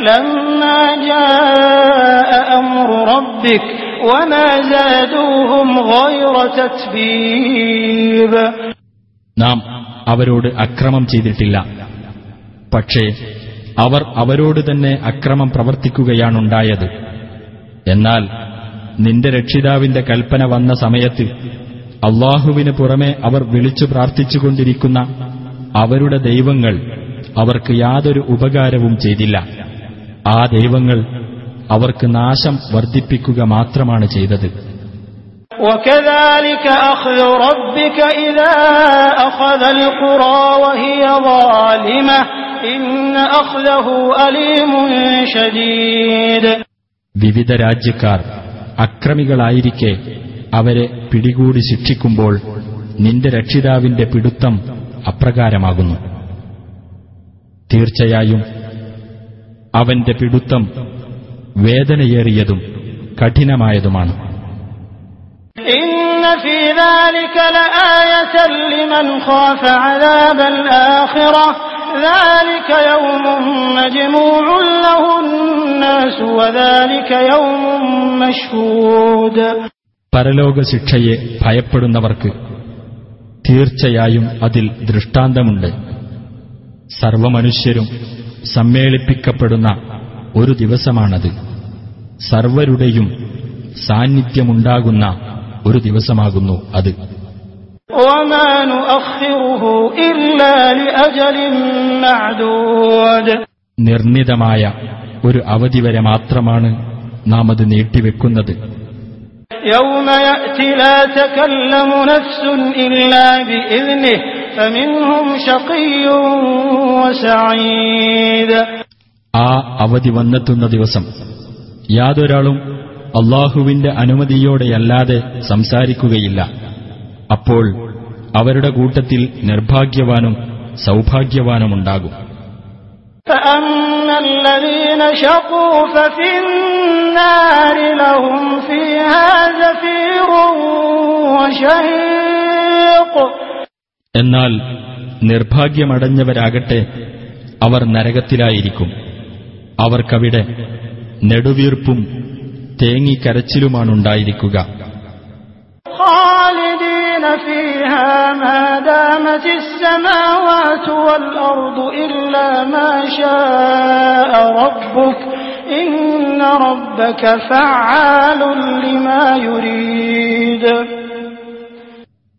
لما جاء أمر ربك وما زادوهم غير تتبيب നാം അവരോട് അക്രമം ചെയ്തിട്ടില്ല പക്ഷേ അവർ അവരോട് തന്നെ അക്രമം പ്രവർത്തിക്കുകയാണുണ്ടായത്. എന്നാൽ നിന്റെ രക്ഷിതാവിന്റെ കൽപ്പന വന്ന സമയത്ത് അള്ളാഹുവിന് പുറമെ അവർ വിളിച്ചു പ്രാർത്ഥിച്ചുകൊണ്ടിരിക്കുന്ന അവരുടെ ദൈവങ്ങൾ അവർക്ക് യാതൊരു ഉപകാരവും ചെയ്തില്ല. ആ ദൈവങ്ങൾ അവർക്ക് നാശം വർദ്ധിപ്പിക്കുക മാത്രമാണ് ചെയ്തത്. وكذلك أخذ ربك إذا أخذ القرى وهي ظالمة إن أخذه أليم شديد വിവിധ രാജ്യക്കാർ അക്രമികളായിരിക്കെ അവരെ പിടികൂടി ശിക്ഷിക്കുമ്പോൾ നിന്റെ രക്ഷിതാവിന്റെ പിടുത്തം അപ്രകാരമാകുന്നു തീർച്ചയായും അവന്റെ പിടുത്തം വേദനയേറിയതും കഠിനമായതുമാണ് إن في ذلك لآية لمن خاف عذاب الآخرة ذلك يوم مجموع له الناس وذلك يوم مشهود പരലോക ശിക്ഷയെ ഭയപ്പെടുന്നവർക്ക് തീർച്ചയായും അതിൽ ദൃഷ്ടാന്തമുണ്ട് സർവമനുഷ്യരും സമ്മേളിപ്പിക്കപ്പെടുന്ന ഒരു ദിവസമാണത് സർവരുടെയും സാന്നിധ്യമുണ്ടാകുന്ന ഒരു ദിവസമാകുന്നു അത് وما نؤخره إلا لأجل معدود നിർണിതമായ ഒരു അവധി വരെ മാത്രമാണ് നാം അത് നീട്ടിവെക്കുന്നത് يوم يأتي لا تكلم نفس إلا بإذنه فمنهم شقي وسعيد ആ അവധി വന്നെത്തുന്ന ദിവസം യാതൊരാളും അള്ളാഹുവിന്റെ അനുമതിയോടെയല്ലാതെ സംസാരിക്കുകയില്ല. അപ്പോൾ അവരുടെ കൂട്ടത്തിൽ നിർഭാഗ്യവാനും സൗഭാഗ്യവാനുമുണ്ടാകും. എന്നാൽ നിർഭാഗ്യമടഞ്ഞവരാകട്ടെ അവർ നരകത്തിലായിരിക്കും. അവർക്കവിടെ നെടുവീർപ്പും തേങ്ങിക്കരച്ചിലുമാണുണ്ടായിരിക്കുക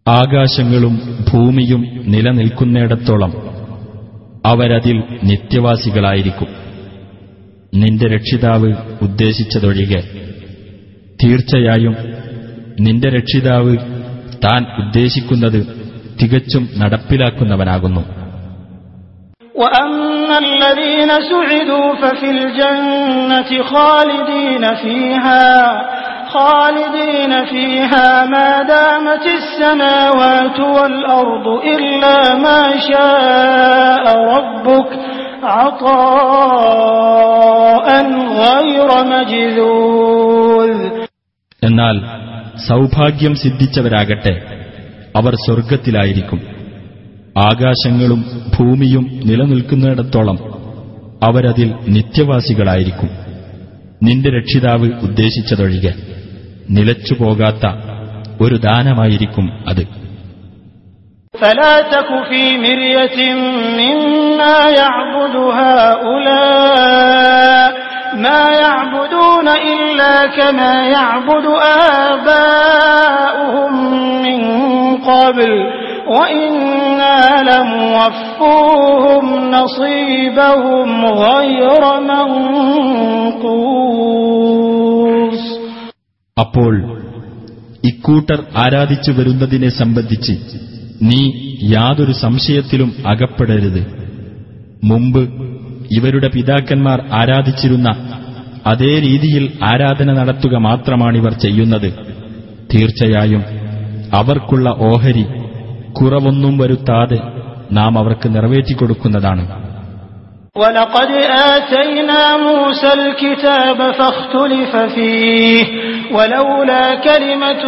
ആകാശങ്ങളും ഭൂമിയും നിലനിൽക്കുന്നിടത്തോളം അവരതിൽ നിത്യവാസികളായിരിക്കും. നിന്റെ രക്ഷിതാവ് ഉദ്ദേശിച്ചതൊഴികെ തീർച്ചയായും നിന്റെ രക്ഷിതാവ് താൻ ഉദ്ദേശിക്കുന്നത് തികച്ചും നടപ്പിലാക്കുന്നവനാകുന്നു وأما الذين سعدوا ففي الجنة خالدين فيها خالدين فيها ما دامت السماوات والأرض إلا ما شاء ربك عطاء غير مجذوذ എന്നാൽ സൗഭാഗ്യം സിദ്ധിച്ചവരാകട്ടെ അവർ സ്വർഗത്തിലായിരിക്കും ആകാശങ്ങളും ഭൂമിയും നിലനിൽക്കുന്നിടത്തോളം അവരതിൽ നിത്യവാസികളായിരിക്കും നിന്റെ രക്ഷിതാവ് ഉദ്ദേശിച്ചതൊഴികെ നിലച്ചുപോകാത്ത ഒരു ദാനമായിരിക്കും അത് فلا تك في مرية مما يعبد هؤلاء ما يعبدون إلا كما يعبد آباؤهم من قبل وإنا لموفوهم نصيبهم غير منقوص അപ്പോൾ ഇക്കൂട്ടർ ആരാധിച്ചു വരുന്നതിനെ സംബന്ധിച്ച് നീ യാതൊരു സംശയത്തിലും അകപ്പെടരുത് മുമ്പ് ഇവരുടെ പിതാക്കന്മാർ ആരാധിച്ചിരുന്ന അതേ രീതിയിൽ ആരാധന നടത്തുക മാത്രമാണിവർ ചെയ്യുന്നത്. തീർച്ചയായും അവർക്കുള്ള ഓഹരി കുറവൊന്നും വരുത്താതെ നാം അവർക്ക് നിറവേറ്റിക്കൊടുക്കുന്നതാണ്. ولقد آتينا موسى الكتاب فاختلف فيه ولولا كلمة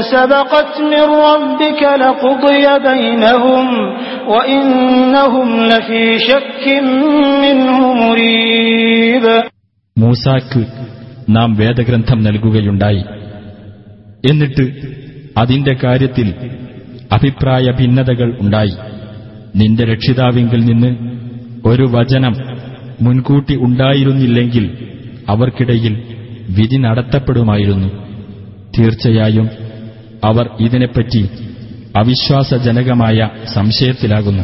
سبقت من ربك لقضي بينهم وإنهم لفي شك منه مريب മൂസാക്ക് നാം വേദഗ്രന്ഥം നൽകുകയുണ്ടായി എന്നിട്ട് അതിന്റെ കാര്യത്തിൽ അഭിപ്രായ ഭിന്നതകൾ ഉണ്ടായി നിന്റെ രക്ഷിതാവിങ്കിൽ നിന്ന് ഒരു വചനം മുൻകൂട്ടി ഉണ്ടായിരുന്നില്ലെങ്കിൽ അവർക്കിടയിൽ വിധി നടത്തപ്പെടുമായിരുന്നു. തീർച്ചയായും അവർ ഇതിനെപ്പറ്റി അവിശ്വാസജനകമായ സംശയത്തിലാകുന്നു.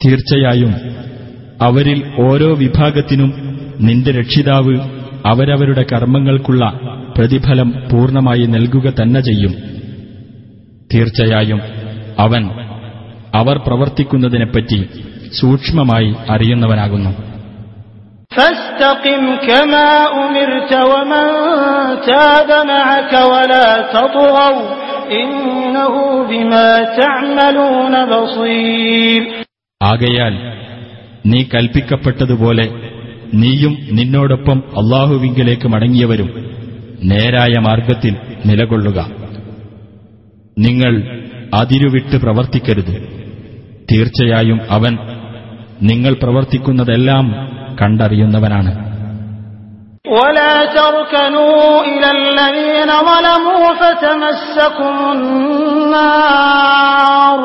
തീർച്ചയായും അവരിൽ ഓരോ വിഭാഗത്തിനും നിന്റെ രക്ഷിതാവ് അവരവരുടെ കർമ്മങ്ങൾക്കുള്ള പ്രതിഫലം പൂർണമായി നൽകുക തന്നെ ചെയ്യും. തീർച്ചയായും അവൻ അവർ പ്രവർത്തിക്കുന്നതിനെപ്പറ്റി സൂക്ഷ്മമായി അറിയുന്നവനാകുന്നു. ആകയാൽ നീ കൽപ്പിക്കപ്പെട്ടതുപോലെ നീയും നിന്നോടൊപ്പം അള്ളാഹുവിങ്കിലേക്ക് മടങ്ങിയവരും നേരായ മാർഗത്തിൽ നിലകൊള്ളുക നിങ്ങൾ അതിരുവിട്ട് പ്രവർത്തിക്കരുത് തീർച്ചയായും അവൻ നിങ്ങൾ പ്രവർത്തിക്കുന്നതെല്ലാം കണ്ടറിയുന്നവനാണ് ولا تركنوا إلى الذين ظلموا فتمسكم النار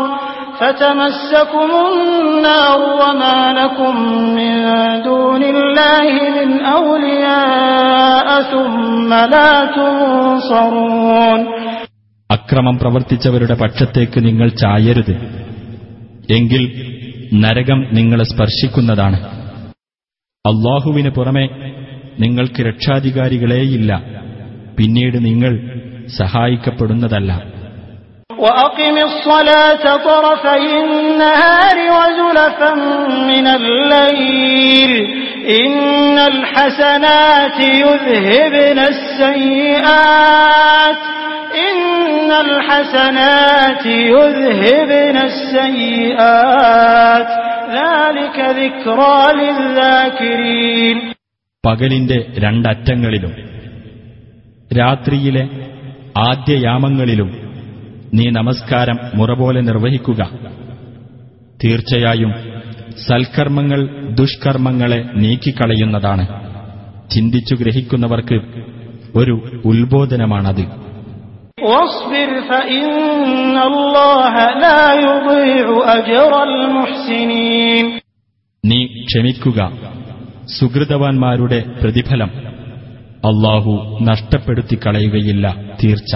فتمسكم النار وما لكم من دون الله من أولياء ثم لا تنصرون അക്രമം പ്രവർത്തിച്ചവരുടെ പക്ഷത്തേക്ക് നിങ്ങൾ ചായരുത് എങ്കിൽ നരകം നിങ്ങളെ സ്പർശിക്കുന്നതാണ് അള്ളാഹുവിന് പുറമെ നിങ്ങൾക്ക് രക്ഷാധികാരികളേയില്ല പിന്നീട് നിങ്ങൾ സഹായിക്കപ്പെടുന്നതല്ല وأقم الصلاة طرفي النهار وزلفا من الليل إن الحسنات يذهبن السيئات إن الحسنات يذهبن السيئات ذلك ذكرى للذاكرين പകലിന്റെ രണ്ടറ്റങ്ങളിലും രാത്രിയിലെ ആദ്യയാമങ്ങളിലും നീ നമസ്കാരം മുറപോലെ നിർവഹിക്കുക. തീർച്ചയായും സൽക്കർമ്മങ്ങൾ ദുഷ്കർമ്മങ്ങളെ നീക്കിക്കളയുന്നതാണ്. ചിന്തിച്ചു ഗ്രഹിക്കുന്നവർക്ക് ഒരു ഉത്ബോധനമാണത്. നീ ക്ഷമിക്കുക. സുഹൃതവാന്മാരുടെ പ്രതിഫലം. അള്ളാഹു നഷ്ടപ്പെടുത്തിക്കളയുകയില്ല തീർച്ച.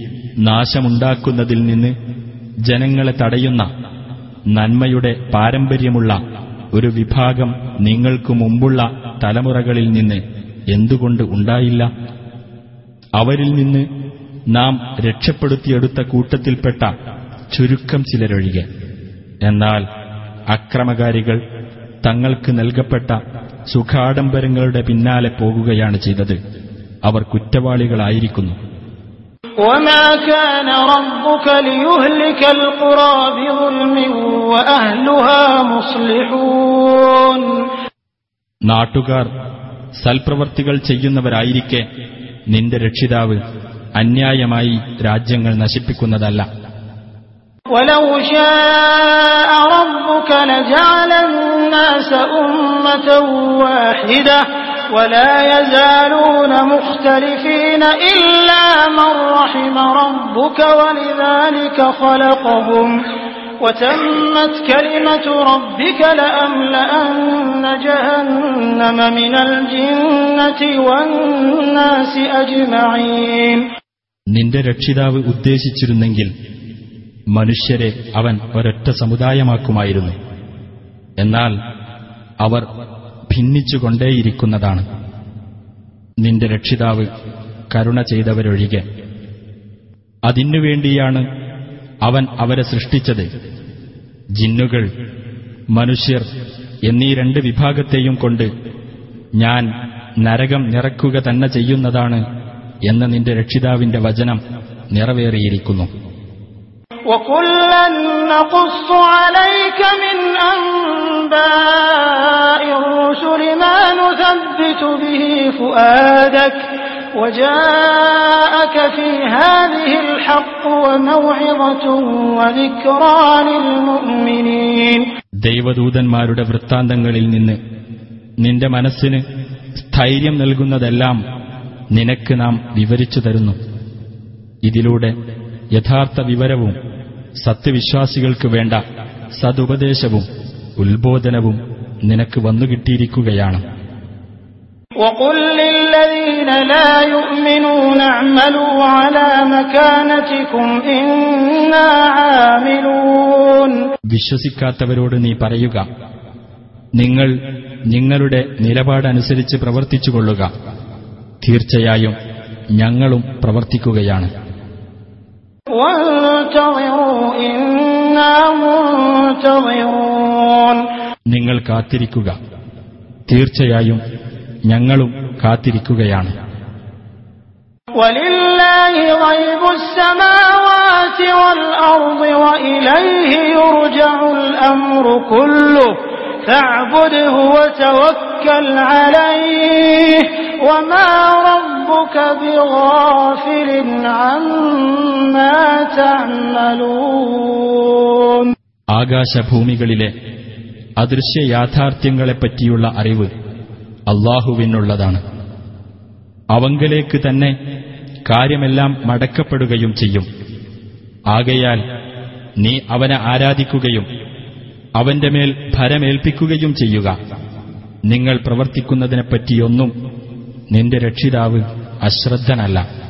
നാശമുണ്ടാക്കുന്നതിൽ നിന്ന് ജനങ്ങളെ തടയുന്ന നന്മയുടെ പാരമ്പര്യമുള്ള ഒരു വിഭാഗം നിങ്ങൾക്കു മുമ്പുള്ള തലമുറകളിൽ നിന്ന് എന്തുകൊണ്ട് ഉണ്ടായില്ല? അവരിൽ നിന്ന് നാം രക്ഷപ്പെടുത്തിയെടുത്ത കൂട്ടത്തിൽപ്പെട്ട ചുരുക്കം ചിലരൊഴികെ. എന്നാൽ അക്രമകാരികൾ തങ്ങൾക്ക് നൽകപ്പെട്ട സുഖാഡംബരങ്ങളുടെ പിന്നാലെ പോകുകയാണ് ചെയ്തത്. അവർ കുറ്റവാളികളായിരിക്കുന്നു. وما كان ربك ليهلك القرى بظلم وأهلها مصلحون നാട്ടുകാർ സൽപ്രവർത്തികൾ ചെയ്യുന്നവരായിരിക്കെ നിന്റെ രക്ഷിതാവ് അന്യായമായി രാജ്യങ്ങൾ നശിപ്പിക്കുന്നതല്ല ولو شاء ربك لجعل الناس أمة واحدة ولا يزالون مختلفين إلا من رحم ربك ولذلك خلقهم وتمت كلمة ربك لأملأن جهنم من الجنة والناس أجمعين നിന്റെ രക്ഷിതാവ് ഉദ്ദേശിച്ചിരുന്നെങ്കിൽ മനുഷ്യരെ അവൻ ഒരൊറ്റ സമുദായമാക്കുമായിരുന്നു എന്നാൽ അവർ ഭിന്നിച്ചുകൊണ്ടേയിരിക്കുന്നതാണ് നിന്റെ രക്ഷിതാവ് കരുണ ചെയ്തവരൊഴികെ അതിനുവേണ്ടിയാണ് അവൻ അവരെ സൃഷ്ടിച്ചത് ജിന്നുകൾ മനുഷ്യർ എന്നീ രണ്ട് വിഭാഗത്തെയും കൊണ്ട് ഞാൻ നരകം നിറക്കുക തന്നെ ചെയ്യുന്നതാണ് എന്ന നിന്റെ രക്ഷിതാവിന്റെ വചനം നിറവേറിയിരിക്കുന്നു وكلا نقص عليك من أنباء الرسل ما نثبت به فؤادك وجاءك في هذه الحق وموعظة وذكرى للمؤمنين ദൈവദൂതന്മാരുടെ വൃത്താന്തങ്ങളിൽ നിന്ന് നിന്റെ മനസ്സിന് സ്ഥൈര്യം നൽകുന്നതെല്ലാം നിനക്ക് നാം വിവരിച്ചു തരുന്നു ഇതിലൂടെ യഥാർത്ഥ വിവരവും സത്യവിശ്വാസികൾക്ക് വേണ്ട സതുപദേശവും ഉത്ബോധനവും നിനക്ക് വന്നുകിട്ടിയിരിക്കുകയാണ് وقل للذين لا يؤمنون اعملوا على مكانتكم إنا عاملون വിശ്വസിക്കാത്തവരോട് നീ പറയുക നിങ്ങൾ നിങ്ങളുടെ നിലപാടനുസരിച്ച് പ്രവർത്തിച്ചുകൊള്ളുക തീർച്ചയായും ഞങ്ങളും പ്രവർത്തിക്കുകയാണ് وانتظروا إنا منتظرون നിങ്ങൾ കാത്തിരിക്കുക. തീർച്ചയായും ഞങ്ങളും കാത്തിരിക്കുകയാണ്. ആകാശഭൂമികളിലെ അദൃശ്യ യാഥാർത്ഥ്യങ്ങളെപ്പറ്റിയുള്ള അറിവ് അള്ളാഹുവിനുള്ളതാണ്. അവങ്കലേക്ക് തന്നെ കാര്യമെല്ലാം മടക്കപ്പെടുകയും ചെയ്യും. ആകയാൽ നീ അവനെ ആരാധിക്കുകയും അവന്റെ മേൽ ഭരമേൽപ്പിക്കുകയും ചെയ്യുക. നിങ്ങൾ പ്രവർത്തിക്കുന്നതിനെപ്പറ്റിയൊന്നും നിന്റെ രക്ഷിതാവ് അശ്രദ്ധനല്ല.